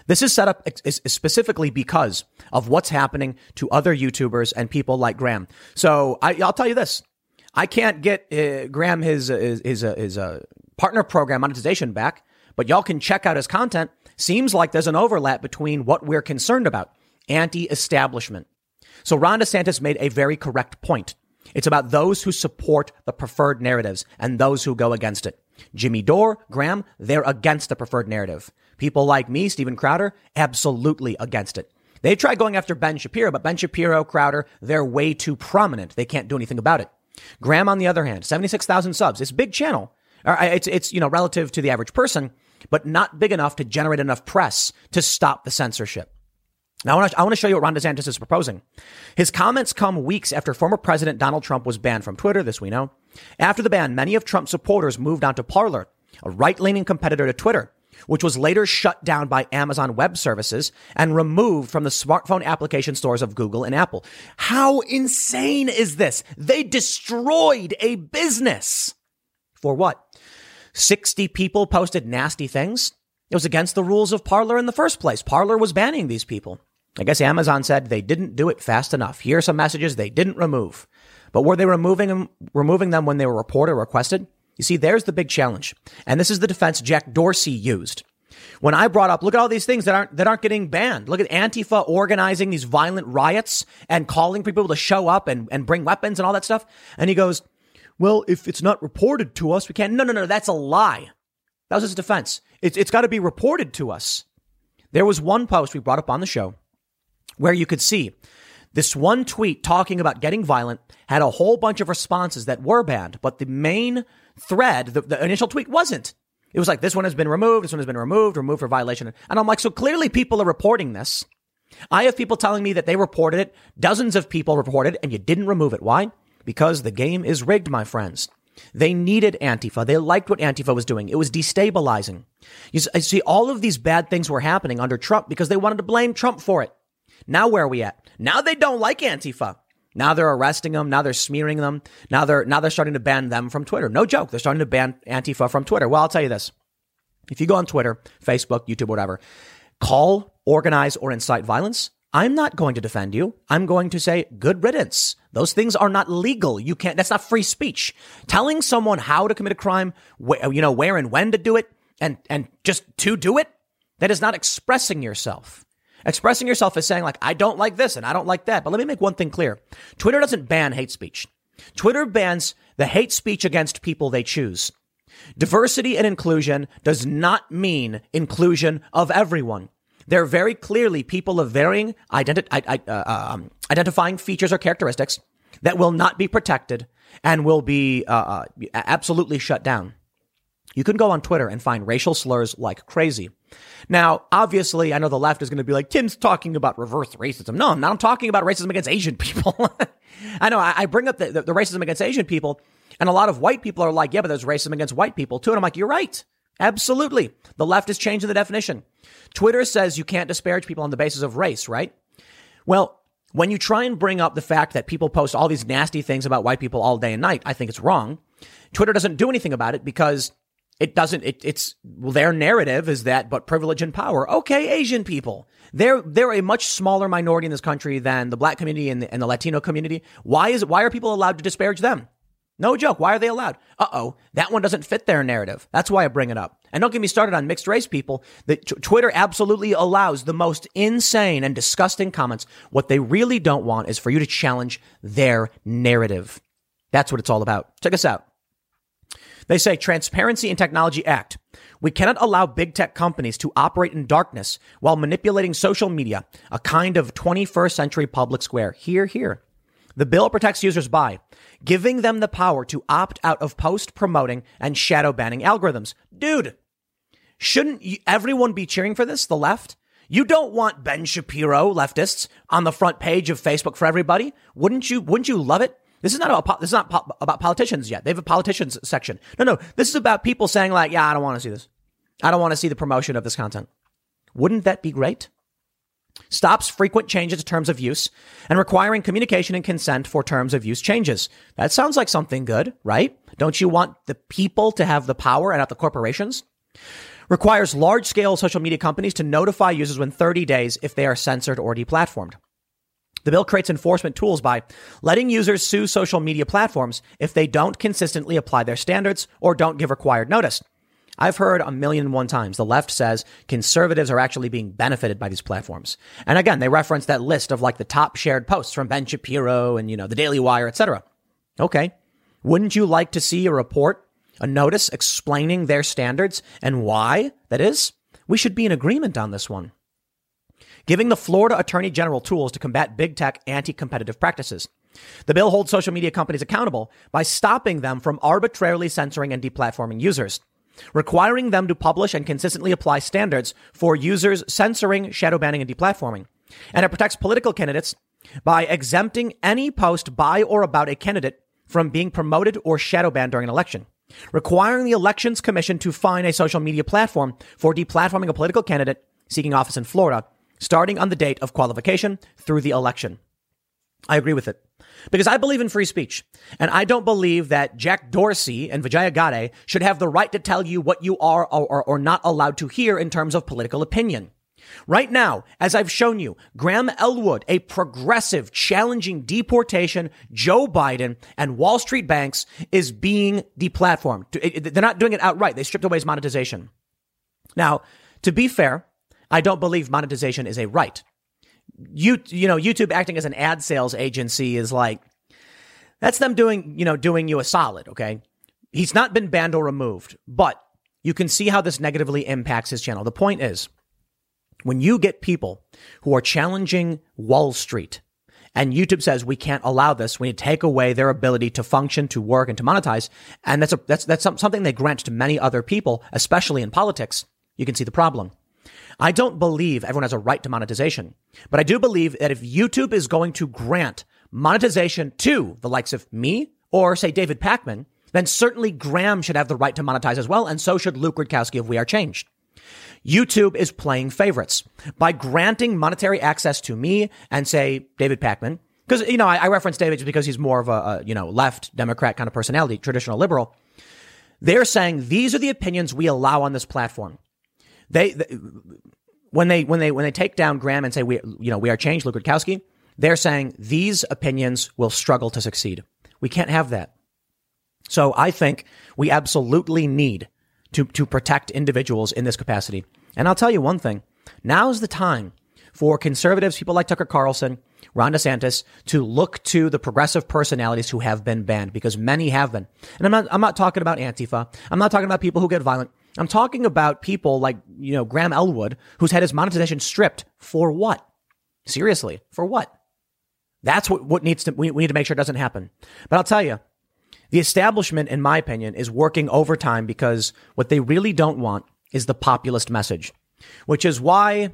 This is set up specifically because of what's happening to other YouTubers and people like Graham. So I, will tell you this: I can't get uh, Graham his his his, his uh, partner program monetization back, but y'all can check out his content. Seems like there's an overlap between what we're concerned about: anti-establishment. So Ron DeSantis made a very correct point. It's about those who support the preferred narratives and those who go against it. Jimmy Dore, Graham, they're against the preferred narrative. People like me, Steven Crowder, absolutely against it. They tried going after Ben Shapiro, but Ben Shapiro, Crowder, they're way too prominent. They can't do anything about it. Graham, on the other hand, 76,000 subs. It's a big channel. Uh, it's, it's, you know, relative to the average person, but not big enough to generate enough press to stop the censorship. Now, I want, to, show you what Ron DeSantis is proposing. His comments come weeks after former President Donald Trump was banned from Twitter, this we know. After the ban, many of Trump's supporters moved on to Parler, a right leaning competitor to Twitter, which was later shut down by Amazon Web Services and removed from the smartphone application stores of Google and Apple. How insane is this? They destroyed a business. For what? 60 people posted nasty things? It was against the rules of Parler in the first place. Parler was banning these people. I guess Amazon said they didn't do it fast enough. Here are some messages they didn't remove. But were they removing them, removing them when they were reported or requested? You see, there's the big challenge. And this is the defense Jack Dorsey used. When I brought up, look at all these things that aren't, that aren't getting banned. Look at Antifa organizing these violent riots and calling people to show up and, and bring weapons and all that stuff. And he goes, well, if it's not reported to us, we can't. No, no, no, that's a lie. That was his defense. It's, it's got to be reported to us. There was one post we brought up on the show where you could see this one tweet talking about getting violent had a whole bunch of responses that were banned, but the main thread, the, the initial tweet wasn't. It was like, this one has been removed, this one has been removed, removed for violation. And I'm like, so clearly people are reporting this. I have people telling me that they reported it. Dozens of people reported and you didn't remove it. Why? Because the game is rigged, my friends. They needed Antifa. They liked what Antifa was doing. It was destabilizing. You see, all of these bad things were happening under Trump because they wanted to blame Trump for it. Now where are we at? Now they don't like Antifa. Now they're arresting them. Now they're smearing them. Now they're now they're starting to ban them from Twitter. No joke. They're starting to ban Antifa from Twitter. Well, I'll tell you this. If you go on Twitter, Facebook, YouTube, whatever, call, organize, or incite violence, I'm not going to defend you. I'm going to say good riddance. Those things are not legal. You can't, that's not free speech. Telling someone how to commit a crime, wh- you know, where and when to do it and, and just to do it, that is not expressing yourself. Expressing yourself is saying like, I don't like this and I don't like that. But let me make one thing clear. Twitter doesn't ban hate speech. Twitter bans the hate speech against people they choose. Diversity and inclusion does not mean inclusion of everyone. They're very clearly people of varying identi- uh, um, identifying features or characteristics that will not be protected and will be uh, uh, absolutely shut down. You can go on Twitter and find racial slurs like crazy. Now, obviously, I know the left is going to be like, Tim's talking about reverse racism. No, I'm not I'm talking about racism against Asian people. I know I, bring up the, the, the, racism against Asian people, and a lot of white people are like, yeah, but there's racism against white people too. And I'm like, you're right. Absolutely. The left is changing the definition. Twitter says you can't disparage people on the basis of race, right? Well, when you try and bring up the fact that people post all these nasty things about white people all day and night, I think it's wrong. Twitter doesn't do anything about it because it doesn't, it, it's, well, their narrative is that, but privilege and power. Okay, Asian people. They're, they're a much smaller minority in this country than the black community and the, and the Latino community. Why is, why are people allowed to disparage them? No joke. Why are they allowed? Uh oh. That one doesn't fit their narrative. That's why I bring it up. And don't get me started on mixed race people. The, t- Twitter absolutely allows the most insane and disgusting comments. What they really don't want is for you to challenge their narrative. That's what it's all about. Check us out. They say Transparency in Technology Act. We cannot allow big tech companies to operate in darkness while manipulating social media, a kind of 21st century public square. Here, here. The bill protects users by giving them the power to opt out of post promoting and shadow banning algorithms. Dude, shouldn't everyone be cheering for this? The left? You don't want Ben Shapiro leftists on the front page of Facebook for everybody. Wouldn't you, wouldn't you love it? This is not about this is not po- about politicians yet. They have a politicians section. No, no. This is about people saying like, "Yeah, I don't want to see this. I don't want to see the promotion of this content." Wouldn't that be great? Stops frequent changes to terms of use and requiring communication and consent for terms of use changes. That sounds like something good, right? Don't you want the people to have the power and not the corporations? Requires large scale social media companies to notify users within 30 days if they are censored or deplatformed. The bill creates enforcement tools by letting users sue social media platforms if they don't consistently apply their standards or don't give required notice. I've heard a million and one times the left says conservatives are actually being benefited by these platforms. And again, they reference that list of like the top shared posts from Ben Shapiro and, you know, the Daily Wire, etc. Okay. Wouldn't you like to see a report, a notice explaining their standards and why that is? We should be in agreement on this one giving the Florida Attorney General tools to combat big tech anti competitive practices. The bill holds social media companies accountable by stopping them from arbitrarily censoring and deplatforming users, requiring them to publish and consistently apply standards for users censoring, shadow banning, and deplatforming. And it protects political candidates by exempting any post by or about a candidate from being promoted or shadow banned during an election, requiring the Elections Commission to fine a social media platform for deplatforming a political candidate seeking office in Florida starting on the date of qualification through the election. I agree with it. Because I believe in free speech. And I don't believe that Jack Dorsey and Vijaya Gadde should have the right to tell you what you are or, or not allowed to hear in terms of political opinion. Right now, as I've shown you, Graham Elwood, a progressive challenging deportation, Joe Biden and Wall Street banks is being deplatformed. They're not doing it outright. They stripped away his monetization. Now, to be fair, I don't believe monetization is a right. You, you know, YouTube acting as an ad sales agency is like, that's them doing, you know, doing you a solid. Okay. He's not been banned or removed, but you can see how this negatively impacts his channel. The point is, when you get people who are challenging Wall Street and YouTube says we can't allow this, we need to take away their ability to function, to work, and to monetize, and that's a, that's that's something they grant to many other people, especially in politics. You can see the problem. I don't believe everyone has a right to monetization, but I do believe that if YouTube is going to grant monetization to the likes of me or say David Pakman, then certainly Graham should have the right to monetize as well, and so should Luke Rudkowski if We Are Change. YouTube is playing favorites by granting monetary access to me and say David Pakman. Because, you know, I, I reference David just because he's more of a, a, you know, left Democrat kind of personality, traditional liberal. They're saying these are the opinions we allow on this platform. They, they when they, when they, when they take down Graham and say we, you know, We Are Change, Luke Rudkowski, they're saying these opinions will struggle to succeed. We can't have that. So I think we absolutely need to, to protect individuals in this capacity. And I'll tell you one thing. Now's the time for conservatives, people like Tucker Carlson, Ron DeSantis, to look to the progressive personalities who have been banned because many have been. And I'm not, I'm not talking about Antifa. I'm not talking about people who get violent. I'm talking about people like, you know, Graham Elwood, who's had his monetization stripped for what? Seriously, for what? That's what, what needs to, we, we need to make sure it doesn't happen. But I'll tell you, the establishment, in my opinion, is working overtime because what they really don't want is the populist message, which is why,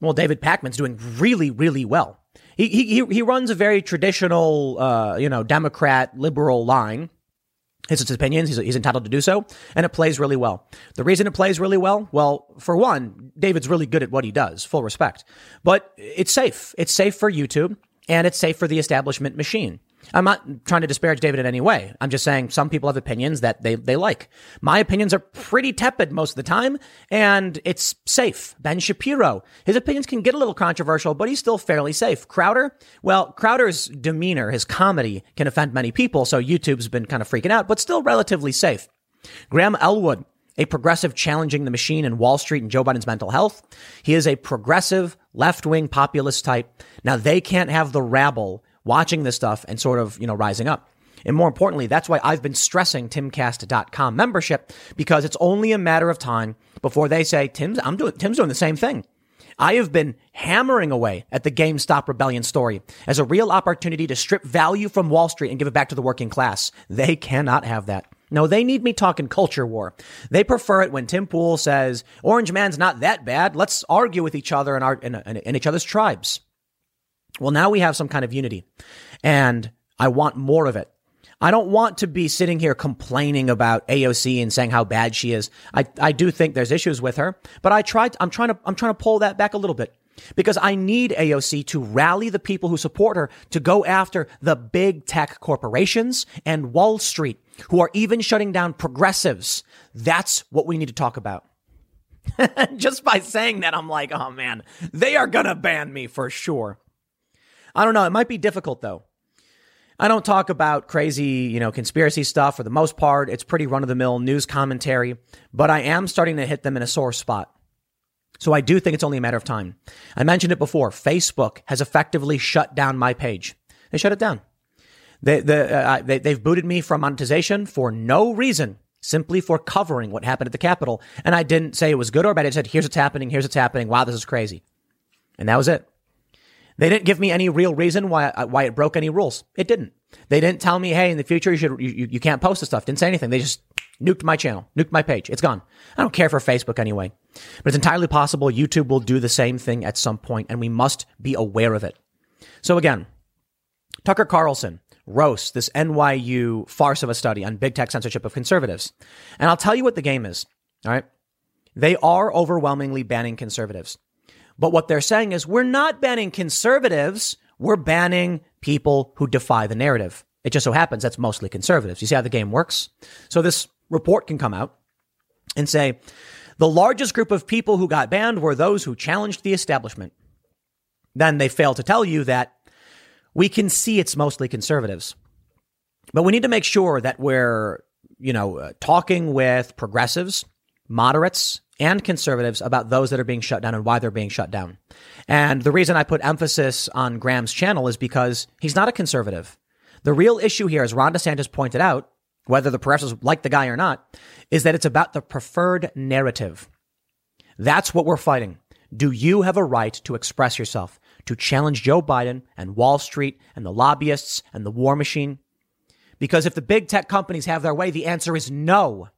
well, David Pakman's doing really, really well. He, he, he runs a very traditional, uh, you know, Democrat liberal line. His opinions. He's, he's entitled to do so. And it plays really well. The reason it plays really well, well, for one, David's really good at what he does, full respect. But it's safe. It's safe for YouTube and it's safe for the establishment machine. I'm not trying to disparage David in any way. I'm just saying some people have opinions that they, they like. My opinions are pretty tepid most of the time, and it's safe. Ben Shapiro, his opinions can get a little controversial, but he's still fairly safe. Crowder, well, Crowder's demeanor, his comedy can offend many people, so YouTube's been kind of freaking out, but still relatively safe. Graham Elwood, a progressive challenging the machine in Wall Street and Joe Biden's mental health. He is a progressive left wing populist type. Now they can't have the rabble watching this stuff and sort of, you know, rising up. And more importantly, that's why I've been stressing timcast.com membership because it's only a matter of time before they say, Tim's, I'm doing, Tim's doing the same thing. I have been hammering away at the GameStop rebellion story as a real opportunity to strip value from Wall Street and give it back to the working class. They cannot have that. No, they need me talking culture war. They prefer it when Tim Pool says, Orange Man's not that bad. Let's argue with each other and, our, in, in, in each other's tribes. Well, now we have some kind of unity and I want more of it. I don't want to be sitting here complaining about AOC and saying how bad she is. I, I do think there's issues with her, but I tried, I'm trying to, I'm trying to pull that back a little bit because I need AOC to rally the people who support her to go after the big tech corporations and Wall Street who are even shutting down progressives. That's what we need to talk about. Just by saying that, I'm like, oh man, they are going to ban me for sure. I don't know. It might be difficult though. I don't talk about crazy, you know, conspiracy stuff for the most part. It's pretty run of the mill news commentary, but I am starting to hit them in a sore spot. So I do think it's only a matter of time. I mentioned it before. Facebook has effectively shut down my page. They shut it down. They, the, uh, they, they've booted me from monetization for no reason, simply for covering what happened at the Capitol. And I didn't say it was good or bad. I said, here's what's happening. Here's what's happening. Wow, this is crazy. And that was it. They didn't give me any real reason why uh, why it broke any rules. It didn't. They didn't tell me, hey, in the future you should you, you can't post this stuff. Didn't say anything. They just nuked my channel, nuked my page. It's gone. I don't care for Facebook anyway. But it's entirely possible YouTube will do the same thing at some point, and we must be aware of it. So again, Tucker Carlson roasts this NYU farce of a study on big tech censorship of conservatives. And I'll tell you what the game is. All right. They are overwhelmingly banning conservatives. But what they're saying is we're not banning conservatives. we're banning people who defy the narrative. It just so happens that's mostly conservatives. You see how the game works? So this report can come out and say the largest group of people who got banned were those who challenged the establishment. Then they fail to tell you that we can see it's mostly conservatives. But we need to make sure that we're, you know, uh, talking with progressives, moderates, and conservatives about those that are being shut down and why they're being shut down. And the reason I put emphasis on Graham's channel is because he's not a conservative. The real issue here, as Ron DeSantis pointed out, whether the progressives like the guy or not, is that it's about the preferred narrative. That's what we're fighting. Do you have a right to express yourself, to challenge Joe Biden and Wall Street and the lobbyists and the war machine? Because if the big tech companies have their way, the answer is no.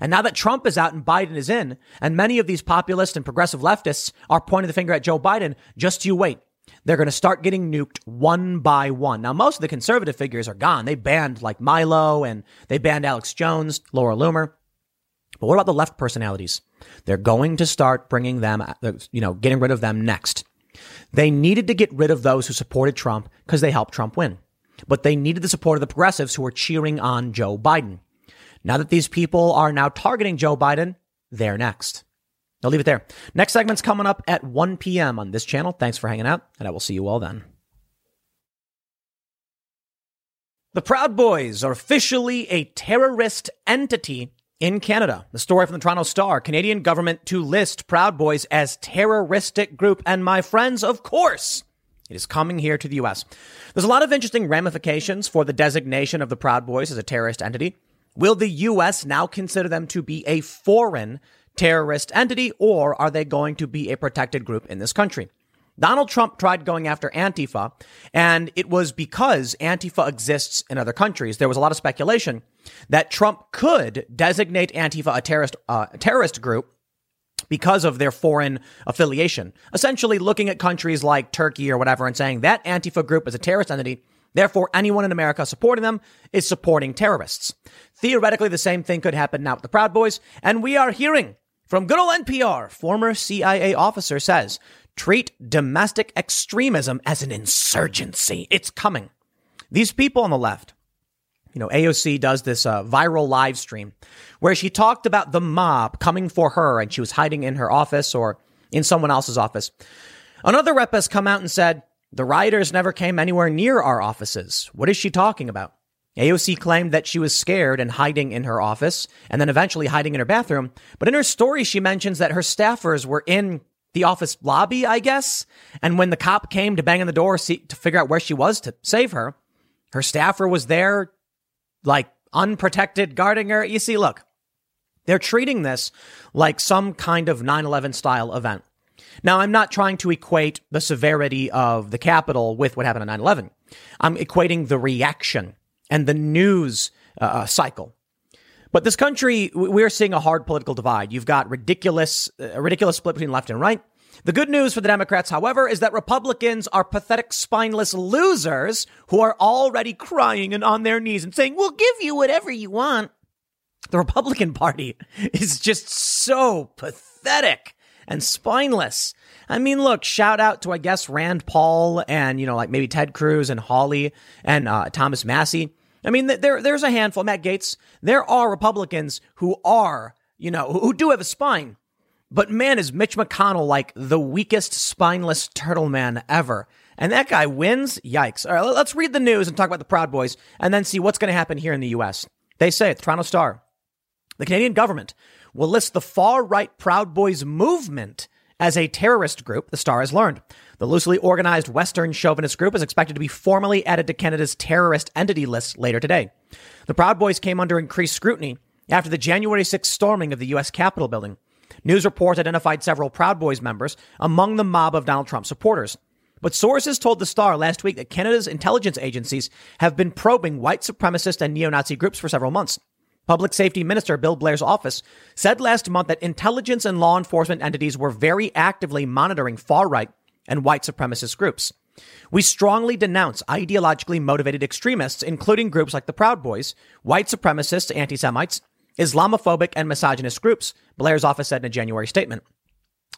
And now that Trump is out and Biden is in, and many of these populist and progressive leftists are pointing the finger at Joe Biden, just you wait. They're going to start getting nuked one by one. Now, most of the conservative figures are gone. They banned like Milo and they banned Alex Jones, Laura Loomer. But what about the left personalities? They're going to start bringing them, uh, you know, getting rid of them next. They needed to get rid of those who supported Trump because they helped Trump win. But they needed the support of the progressives who were cheering on Joe Biden. Now that these people are now targeting Joe Biden, they're next. I'll leave it there. Next segment's coming up at 1 p.m. on this channel. Thanks for hanging out, and I will see you all then. The Proud Boys are officially a terrorist entity in Canada. The story from the Toronto Star Canadian government to list Proud Boys as terroristic group. And my friends, of course, it is coming here to the U.S. There's a lot of interesting ramifications for the designation of the Proud Boys as a terrorist entity. Will the U.S. now consider them to be a foreign terrorist entity, or are they going to be a protected group in this country? Donald Trump tried going after Antifa, and it was because Antifa exists in other countries. There was a lot of speculation that Trump could designate Antifa a terrorist, uh, terrorist group because of their foreign affiliation. Essentially, looking at countries like Turkey or whatever and saying that Antifa group is a terrorist entity. Therefore, anyone in America supporting them is supporting terrorists. Theoretically, the same thing could happen now with the Proud Boys. And we are hearing from good old NPR, former CIA officer says, treat domestic extremism as an insurgency. It's coming. These people on the left, you know, AOC does this uh, viral live stream where she talked about the mob coming for her and she was hiding in her office or in someone else's office. Another rep has come out and said, the rioters never came anywhere near our offices. What is she talking about? AOC claimed that she was scared and hiding in her office and then eventually hiding in her bathroom. But in her story, she mentions that her staffers were in the office lobby, I guess. And when the cop came to bang on the door see, to figure out where she was to save her, her staffer was there like unprotected guarding her. You see, look, they're treating this like some kind of 9 11 style event. Now, I'm not trying to equate the severity of the Capitol with what happened on 9 11. I'm equating the reaction and the news uh, uh cycle. But this country, we're seeing a hard political divide. You've got ridiculous, a uh, ridiculous split between left and right. The good news for the Democrats, however, is that Republicans are pathetic, spineless losers who are already crying and on their knees and saying, we'll give you whatever you want. The Republican Party is just so pathetic and spineless. I mean, look, shout out to, I guess, Rand Paul and, you know, like maybe Ted Cruz and Hawley and uh, Thomas Massie. I mean, there, there's a handful, Matt Gaetz, There are Republicans who are, you know, who do have a spine. But man, is Mitch McConnell like the weakest spineless turtle man ever. And that guy wins? Yikes. All right, let's read the news and talk about the Proud Boys and then see what's going to happen here in the U.S. They say, the Toronto Star, the Canadian government will list the far right Proud Boys movement as a terrorist group, the Star has learned. The loosely organized Western chauvinist group is expected to be formally added to Canada's terrorist entity list later today. The Proud Boys came under increased scrutiny after the January 6th storming of the U.S. Capitol building. News reports identified several Proud Boys members among the mob of Donald Trump supporters. But sources told the Star last week that Canada's intelligence agencies have been probing white supremacist and neo Nazi groups for several months. Public Safety Minister Bill Blair's office said last month that intelligence and law enforcement entities were very actively monitoring far right and white supremacist groups. We strongly denounce ideologically motivated extremists, including groups like the Proud Boys, white supremacists, anti Semites, Islamophobic and misogynist groups, Blair's office said in a January statement.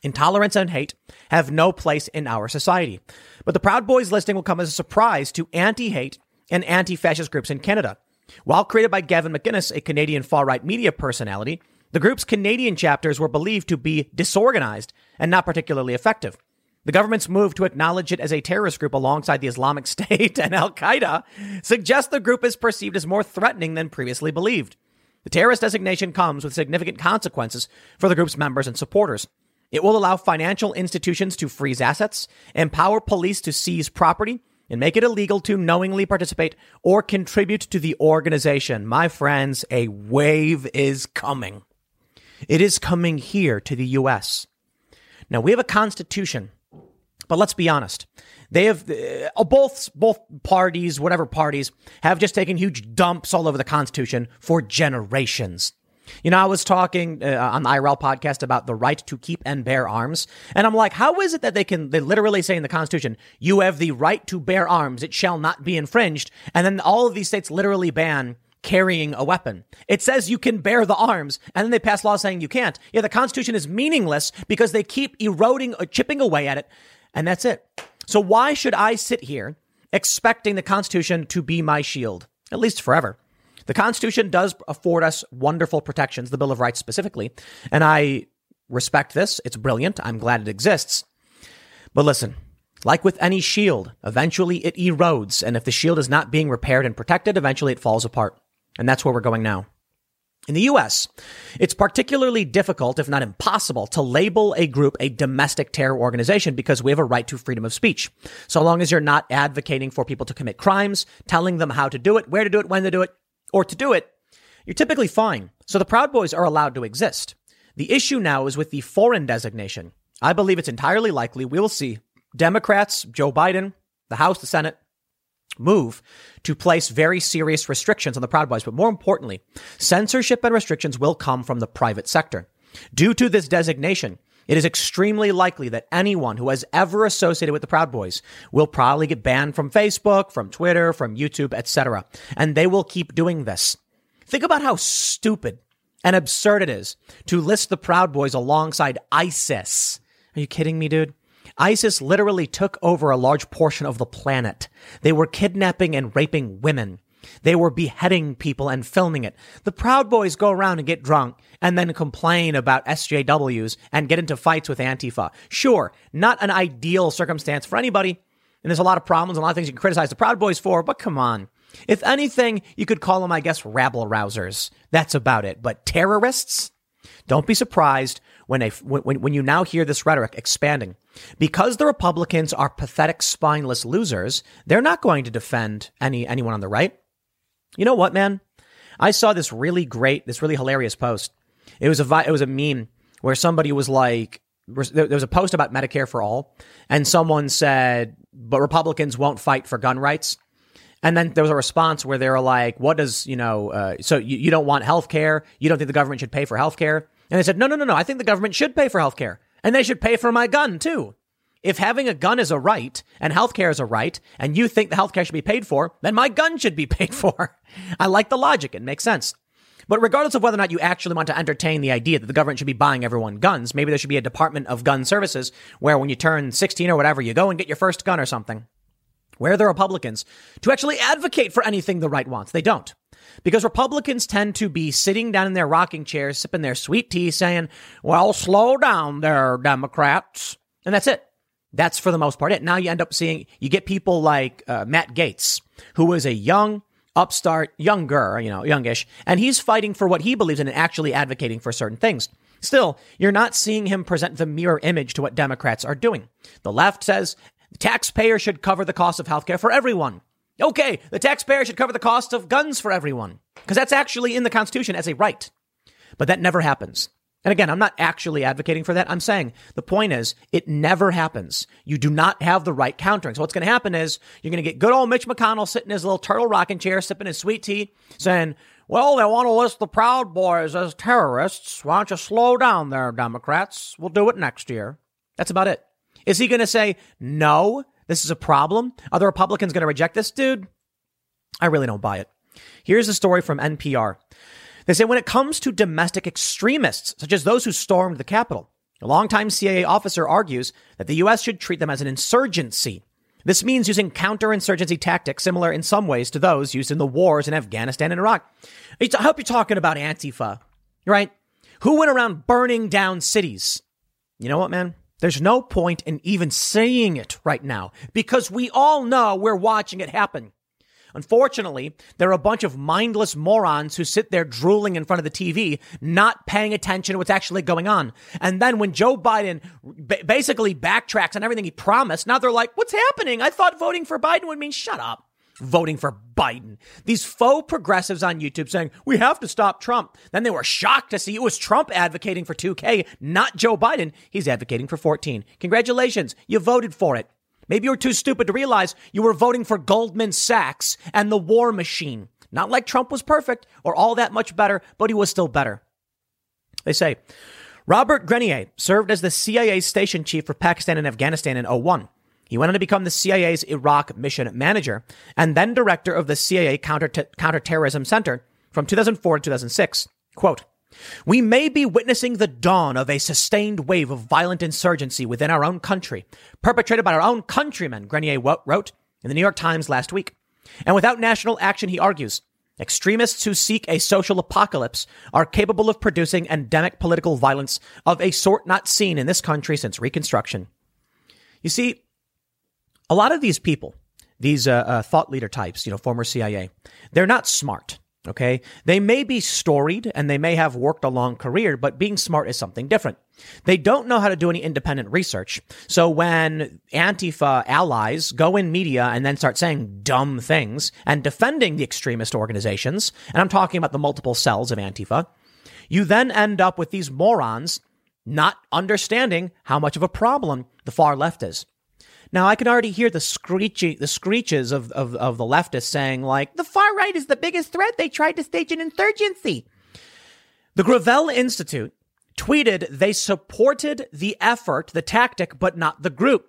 Intolerance and hate have no place in our society. But the Proud Boys listing will come as a surprise to anti hate and anti fascist groups in Canada. While created by Gavin McInnes, a Canadian far right media personality, the group's Canadian chapters were believed to be disorganized and not particularly effective. The government's move to acknowledge it as a terrorist group alongside the Islamic State and Al Qaeda suggests the group is perceived as more threatening than previously believed. The terrorist designation comes with significant consequences for the group's members and supporters. It will allow financial institutions to freeze assets, empower police to seize property, and make it illegal to knowingly participate or contribute to the organization. My friends, a wave is coming. It is coming here to the US. Now, we have a constitution, but let's be honest. They have uh, both both parties, whatever parties, have just taken huge dumps all over the Constitution for generations. You know, I was talking uh, on the IRL podcast about the right to keep and bear arms, and I'm like, how is it that they can they literally say in the Constitution, you have the right to bear arms, it shall not be infringed, and then all of these states literally ban carrying a weapon. It says you can bear the arms, and then they pass laws saying you can't. Yeah, the Constitution is meaningless because they keep eroding or chipping away at it, and that's it. So why should I sit here expecting the Constitution to be my shield, at least forever? The Constitution does afford us wonderful protections, the Bill of Rights specifically, and I respect this. It's brilliant. I'm glad it exists. But listen, like with any shield, eventually it erodes, and if the shield is not being repaired and protected, eventually it falls apart. And that's where we're going now. In the US, it's particularly difficult, if not impossible, to label a group a domestic terror organization because we have a right to freedom of speech. So long as you're not advocating for people to commit crimes, telling them how to do it, where to do it, when to do it, or to do it, you're typically fine. So the Proud Boys are allowed to exist. The issue now is with the foreign designation. I believe it's entirely likely we will see Democrats, Joe Biden, the House, the Senate, move to place very serious restrictions on the Proud Boys. But more importantly, censorship and restrictions will come from the private sector. Due to this designation, it is extremely likely that anyone who has ever associated with the Proud Boys will probably get banned from Facebook, from Twitter, from YouTube, etc. And they will keep doing this. Think about how stupid and absurd it is to list the Proud Boys alongside ISIS. Are you kidding me, dude? ISIS literally took over a large portion of the planet. They were kidnapping and raping women. They were beheading people and filming it. The Proud Boys go around and get drunk and then complain about SJWs and get into fights with Antifa. Sure, not an ideal circumstance for anybody. And there's a lot of problems and a lot of things you can criticize the Proud Boys for, but come on. If anything, you could call them, I guess, rabble rousers. That's about it. But terrorists? Don't be surprised when, a, when, when you now hear this rhetoric expanding. Because the Republicans are pathetic, spineless losers, they're not going to defend any anyone on the right. You know what, man? I saw this really great, this really hilarious post. It was a it was a meme where somebody was like, there was a post about Medicare for all, and someone said, "But Republicans won't fight for gun rights." And then there was a response where they were like, "What does you know? Uh, so you, you don't want health care? You don't think the government should pay for health care?" And they said, "No, no, no, no. I think the government should pay for health care, and they should pay for my gun too." If having a gun is a right and healthcare is a right and you think the healthcare should be paid for, then my gun should be paid for. I like the logic. It makes sense. But regardless of whether or not you actually want to entertain the idea that the government should be buying everyone guns, maybe there should be a department of gun services where when you turn 16 or whatever, you go and get your first gun or something. Where are the Republicans to actually advocate for anything the right wants? They don't. Because Republicans tend to be sitting down in their rocking chairs, sipping their sweet tea, saying, well, slow down there, Democrats. And that's it. That's for the most part it. Now you end up seeing, you get people like uh, Matt Gaetz, who is a young, upstart, younger, you know, youngish, and he's fighting for what he believes in and actually advocating for certain things. Still, you're not seeing him present the mirror image to what Democrats are doing. The left says the taxpayer should cover the cost of healthcare for everyone. Okay, the taxpayer should cover the cost of guns for everyone, because that's actually in the Constitution as a right. But that never happens. And again, I'm not actually advocating for that. I'm saying the point is it never happens. You do not have the right countering. So what's going to happen is you're going to get good old Mitch McConnell sitting in his little turtle rocking chair, sipping his sweet tea, saying, well, they want to list the Proud Boys as terrorists. Why don't you slow down there, Democrats? We'll do it next year. That's about it. Is he going to say, no, this is a problem? Are the Republicans going to reject this? Dude, I really don't buy it. Here's a story from NPR. They say when it comes to domestic extremists, such as those who stormed the Capitol, A longtime CIA officer argues that the U.S. should treat them as an insurgency. This means using counterinsurgency tactics similar in some ways to those used in the wars in Afghanistan and Iraq. I hope you're talking about Antifa, right? Who went around burning down cities? You know what, man? There's no point in even saying it right now because we all know we're watching it happen. Unfortunately, there are a bunch of mindless morons who sit there drooling in front of the TV, not paying attention to what's actually going on. And then when Joe Biden basically backtracks on everything he promised, now they're like, what's happening? I thought voting for Biden would mean shut up. Voting for Biden. These faux progressives on YouTube saying, we have to stop Trump. Then they were shocked to see it was Trump advocating for 2K, not Joe Biden. He's advocating for 14. Congratulations. You voted for it. Maybe you were too stupid to realize you were voting for Goldman Sachs and the war machine. Not like Trump was perfect or all that much better, but he was still better. They say Robert Grenier served as the CIA station chief for Pakistan and Afghanistan in 01. He went on to become the CIA's Iraq mission manager and then director of the CIA Counter- Counterterrorism Center from 2004 to 2006. Quote, we may be witnessing the dawn of a sustained wave of violent insurgency within our own country, perpetrated by our own countrymen, Grenier wrote in the New York Times last week. And without national action, he argues, extremists who seek a social apocalypse are capable of producing endemic political violence of a sort not seen in this country since Reconstruction. You see, a lot of these people, these uh, uh, thought leader types, you know, former CIA, they're not smart. Okay. They may be storied and they may have worked a long career, but being smart is something different. They don't know how to do any independent research. So when Antifa allies go in media and then start saying dumb things and defending the extremist organizations, and I'm talking about the multiple cells of Antifa, you then end up with these morons not understanding how much of a problem the far left is. Now I can already hear the screechy, the screeches of, of, of the leftists saying like, the far right is the biggest threat. They tried to stage an insurgency. The Gravel Institute tweeted they supported the effort, the tactic, but not the group.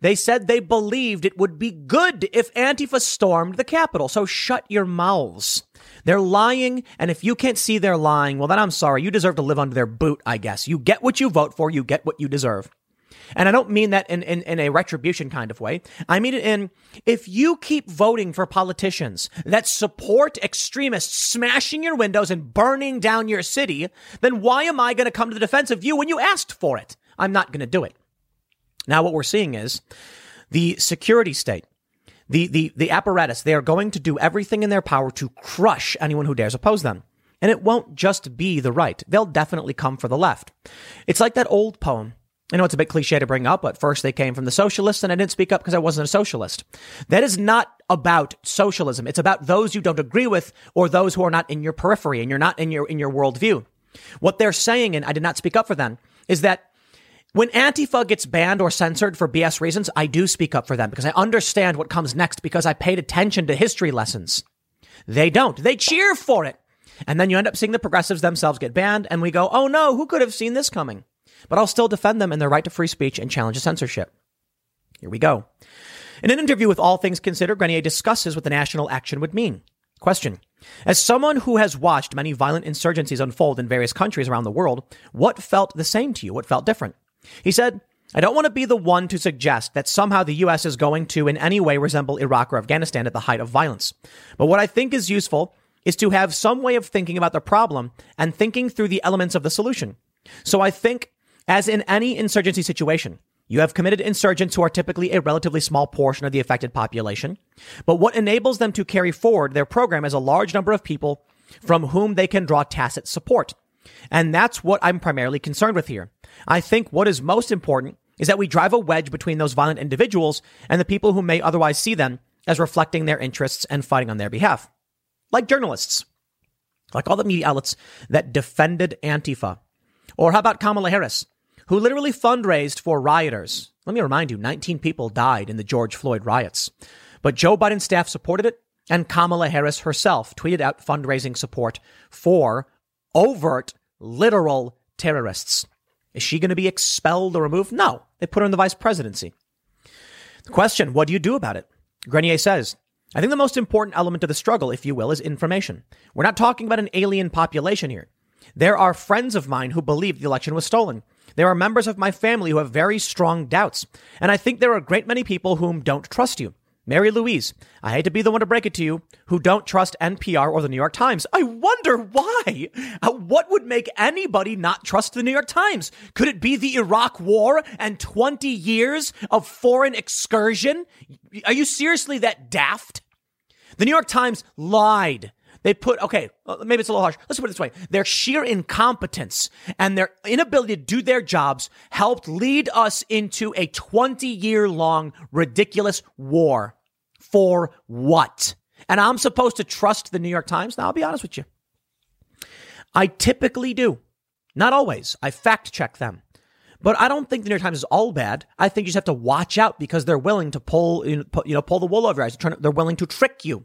They said they believed it would be good if Antifa stormed the Capitol. So shut your mouths. They're lying, and if you can't see they're lying, well, then I'm sorry. You deserve to live under their boot, I guess. You get what you vote for, you get what you deserve. And I don't mean that in, in, in a retribution kind of way. I mean it in if you keep voting for politicians that support extremists smashing your windows and burning down your city, then why am I going to come to the defense of you when you asked for it? I'm not going to do it. Now, what we're seeing is the security state, the, the, the apparatus, they are going to do everything in their power to crush anyone who dares oppose them. And it won't just be the right. They'll definitely come for the left. It's like that old poem I know it's a bit cliche to bring up, but first they came from the socialists, and I didn't speak up because I wasn't a socialist. That is not about socialism. It's about those you don't agree with or those who are not in your periphery and you're not in your in your worldview. What they're saying, and I did not speak up for them, is that when Antifa gets banned or censored for BS reasons, I do speak up for them because I understand what comes next because I paid attention to history lessons. They don't. They cheer for it. And then you end up seeing the progressives themselves get banned, and we go, oh no, who could have seen this coming? But I'll still defend them in their right to free speech and challenge censorship. Here we go. In an interview with All Things Considered, Grenier discusses what the national action would mean. Question. As someone who has watched many violent insurgencies unfold in various countries around the world, what felt the same to you? What felt different? He said, I don't want to be the one to suggest that somehow the U.S. is going to in any way resemble Iraq or Afghanistan at the height of violence. But what I think is useful is to have some way of thinking about the problem and thinking through the elements of the solution. So I think as in any insurgency situation, you have committed insurgents who are typically a relatively small portion of the affected population. But what enables them to carry forward their program is a large number of people from whom they can draw tacit support. And that's what I'm primarily concerned with here. I think what is most important is that we drive a wedge between those violent individuals and the people who may otherwise see them as reflecting their interests and fighting on their behalf. Like journalists, like all the media outlets that defended Antifa. Or how about Kamala Harris? Who literally fundraised for rioters. Let me remind you, 19 people died in the George Floyd riots. But Joe Biden's staff supported it, and Kamala Harris herself tweeted out fundraising support for overt, literal terrorists. Is she going to be expelled or removed? No. They put her in the vice presidency. The question, what do you do about it? Grenier says, I think the most important element of the struggle, if you will, is information. We're not talking about an alien population here. There are friends of mine who believe the election was stolen. There are members of my family who have very strong doubts. And I think there are a great many people whom don't trust you. Mary Louise, I hate to be the one to break it to you, who don't trust NPR or the New York Times. I wonder why. Uh, what would make anybody not trust the New York Times? Could it be the Iraq War and 20 years of foreign excursion? Are you seriously that daft? The New York Times lied they put, okay, maybe it's a little harsh. Let's put it this way. Their sheer incompetence and their inability to do their jobs helped lead us into a 20 year long ridiculous war. For what? And I'm supposed to trust the New York Times? Now, I'll be honest with you. I typically do. Not always. I fact check them. But I don't think the New York Times is all bad. I think you just have to watch out because they're willing to pull, you know, pull the wool over your eyes. They're willing to trick you.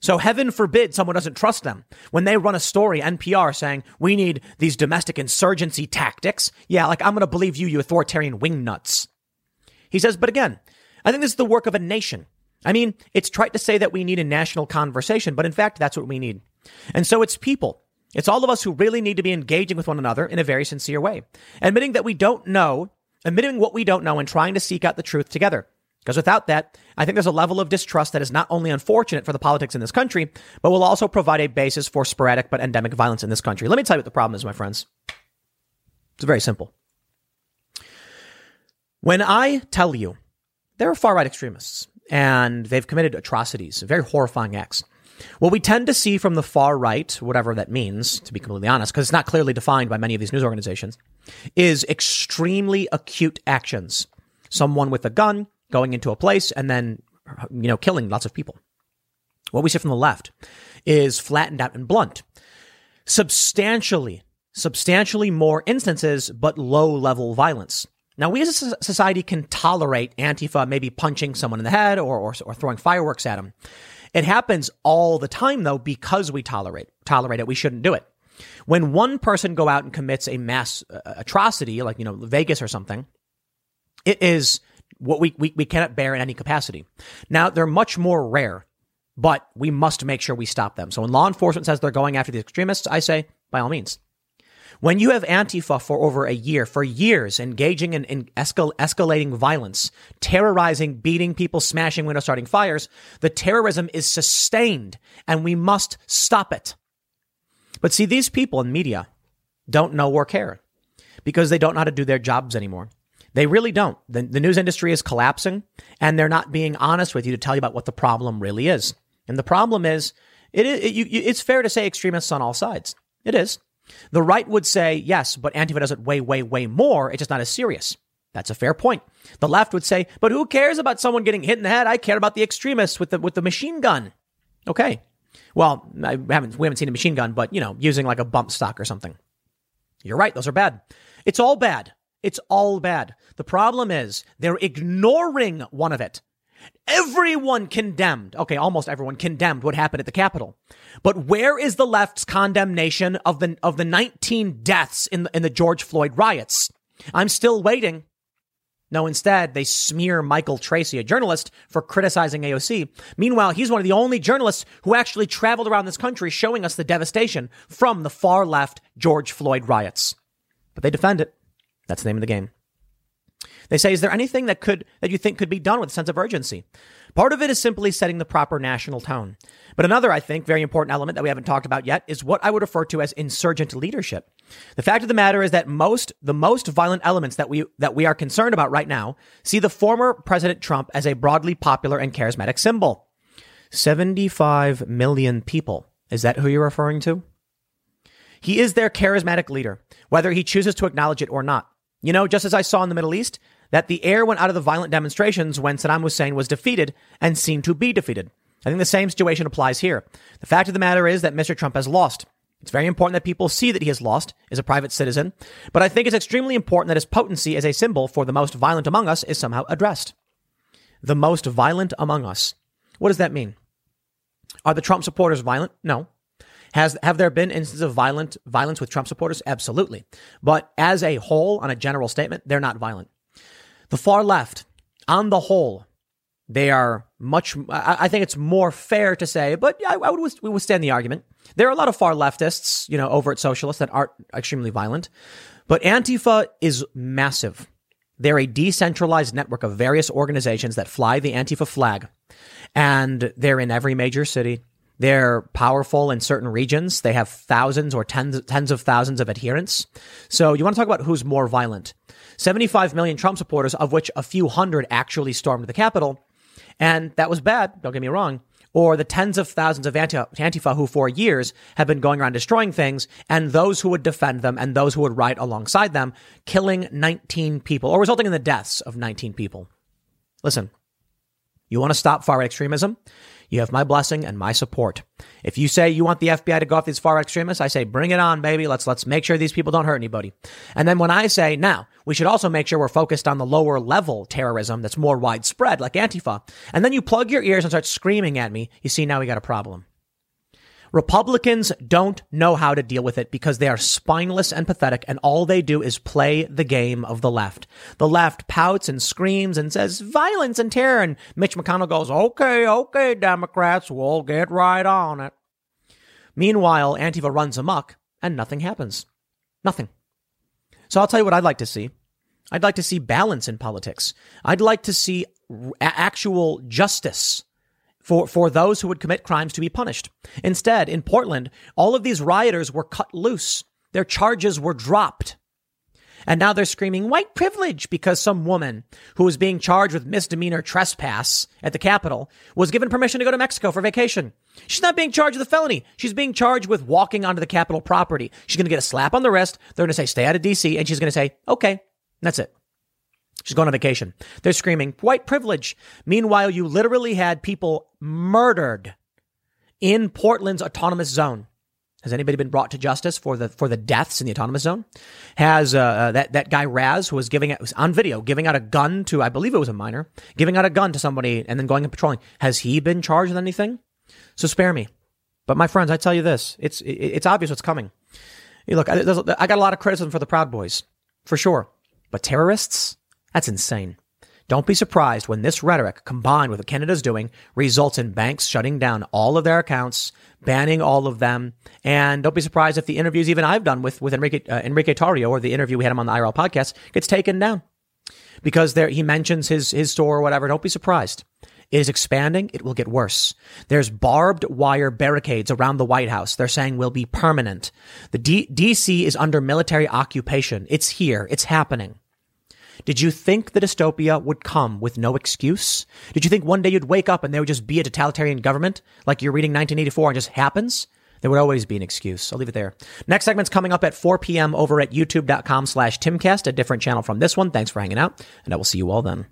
So heaven forbid someone doesn't trust them. When they run a story, NPR saying, we need these domestic insurgency tactics. Yeah, like I'm going to believe you, you authoritarian wingnuts. He says, but again, I think this is the work of a nation. I mean, it's trite to say that we need a national conversation, but in fact, that's what we need. And so it's people. It's all of us who really need to be engaging with one another in a very sincere way, admitting that we don't know, admitting what we don't know and trying to seek out the truth together. Because without that, I think there's a level of distrust that is not only unfortunate for the politics in this country, but will also provide a basis for sporadic but endemic violence in this country. Let me tell you what the problem is, my friends. It's very simple. When I tell you there are far right extremists and they've committed atrocities, very horrifying acts, what we tend to see from the far right, whatever that means, to be completely honest, because it's not clearly defined by many of these news organizations, is extremely acute actions. Someone with a gun, going into a place and then, you know, killing lots of people. What we see from the left is flattened out and blunt. Substantially, substantially more instances, but low level violence. Now, we as a society can tolerate Antifa maybe punching someone in the head or, or, or throwing fireworks at them. It happens all the time, though, because we tolerate tolerate it. We shouldn't do it. When one person go out and commits a mass uh, atrocity, like you know Vegas or something, it is what we, we, we cannot bear in any capacity. Now, they're much more rare, but we must make sure we stop them. So when law enforcement says they're going after the extremists, I say, by all means. When you have Antifa for over a year, for years, engaging in, in escal- escalating violence, terrorizing, beating people, smashing windows, starting fires, the terrorism is sustained and we must stop it. But see, these people in media don't know or care because they don't know how to do their jobs anymore. They really don't. The, the news industry is collapsing and they're not being honest with you to tell you about what the problem really is. And the problem is, it it, you, it's fair to say extremists on all sides. It is. The right would say, yes, but Antifa does it way, way, way more. It's just not as serious. That's a fair point. The left would say, but who cares about someone getting hit in the head? I care about the extremists with the, with the machine gun. Okay. Well, I haven't, we haven't seen a machine gun, but you know, using like a bump stock or something. You're right. Those are bad. It's all bad. It's all bad. The problem is they're ignoring one of it. Everyone condemned, okay, almost everyone condemned what happened at the Capitol. But where is the left's condemnation of the, of the 19 deaths in the, in the George Floyd riots? I'm still waiting. No, instead, they smear Michael Tracey, a journalist, for criticizing AOC. Meanwhile, he's one of the only journalists who actually traveled around this country showing us the devastation from the far left George Floyd riots. But they defend it. That's the name of the game. They say, is there anything that could that you think could be done with a sense of urgency? Part of it is simply setting the proper national tone. But another, I think, very important element that we haven't talked about yet is what I would refer to as insurgent leadership. The fact of the matter is that most the most violent elements that we that we are concerned about right now see the former President Trump as a broadly popular and charismatic symbol. 75 million people. Is that who you're referring to? He is their charismatic leader, whether he chooses to acknowledge it or not. You know, just as I saw in the Middle East, that the air went out of the violent demonstrations when Saddam Hussein was defeated and seemed to be defeated. I think the same situation applies here. The fact of the matter is that Mr. Trump has lost. It's very important that people see that he has lost as a private citizen, but I think it's extremely important that his potency as a symbol for the most violent among us is somehow addressed. The most violent among us. What does that mean? Are the Trump supporters violent? No. Has have there been instances of violent violence with Trump supporters? Absolutely. But as a whole, on a general statement, they're not violent. The far left, on the whole, They are much, I think it's more fair to say, but I, I would withstand the argument. There are a lot of far leftists, you know, overt socialists that aren't extremely violent, but Antifa is massive. They're a decentralized network of various organizations that fly the Antifa flag, and they're in every major city. They're powerful in certain regions. They have thousands or tens, tens of thousands of adherents. So you want to talk about who's more violent. 75 million Trump supporters, of which a few hundred actually stormed the Capitol. And that was bad. Don't get me wrong. Or the tens of thousands of Antifa who for years have been going around destroying things and those who would defend them and those who would ride alongside them, killing 19 people or resulting in the deaths of 19 people. Listen, you want to stop far right extremism? You have my blessing and my support. If you say you want the FBI to go after these far extremists, I say bring it on, baby. Let's let's make sure these people don't hurt anybody. And then when I say now, we should also make sure we're focused on the lower level terrorism that's more widespread, like Antifa. And then you plug your ears and start screaming at me. You see, now we got a problem. Republicans don't know how to deal with it because they are spineless and pathetic, and all they do is play the game of the left. The left pouts and screams and says violence and terror, and Mitch McConnell goes, okay, okay, Democrats, we'll get right on it. Meanwhile, Antifa runs amok and nothing happens. Nothing. So I'll tell you what I'd like to see. I'd like to see balance in politics. I'd like to see actual justice for, for those who would commit crimes to be punished. Instead, in Portland, all of these rioters were cut loose. Their charges were dropped. And now they're screaming white privilege because some woman who was being charged with misdemeanor trespass at the Capitol was given permission to go to Mexico for vacation. She's not being charged with a felony. She's being charged with walking onto the Capitol property. She's going to get a slap on the wrist. They're going to say, stay out of DC. And she's going to say, okay, that's it. She's going on vacation. They're screaming white privilege. Meanwhile, you literally had people murdered in Portland's autonomous zone. Has anybody been brought to justice for the for the deaths in the autonomous zone? Has uh, uh, that that guy Raz who was giving was on video giving out a gun to I believe it was a minor giving out a gun to somebody and then going and patrolling? Has he been charged with anything? So spare me. But my friends, I tell you this: it's it's obvious what's coming. look, I, I got a lot of criticism for the Proud Boys, for sure, but terrorists that's insane. Don't be surprised when this rhetoric, combined with what Canada's doing, results in banks shutting down all of their accounts, banning all of them. And don't be surprised if the interviews even I've done with, with Enrique, uh, Enrique Tarrio or the interview we had him on the IRL podcast gets taken down because there, he mentions his, his store or whatever. Don't be surprised. It is expanding. It will get worse. There's barbed wire barricades around the White House. They're saying will be permanent. The D- DC is under military occupation. It's here. It's happening. Did you think the dystopia would come with no excuse? Did you think one day you'd wake up and there would just be a totalitarian government like you're reading 1984 and just happens? There would always be an excuse. I'll leave it there. Next segment's coming up at 4 p.m. over at youtube.com slash timcast, a different channel from this one. Thanks for hanging out, and I will see you all then.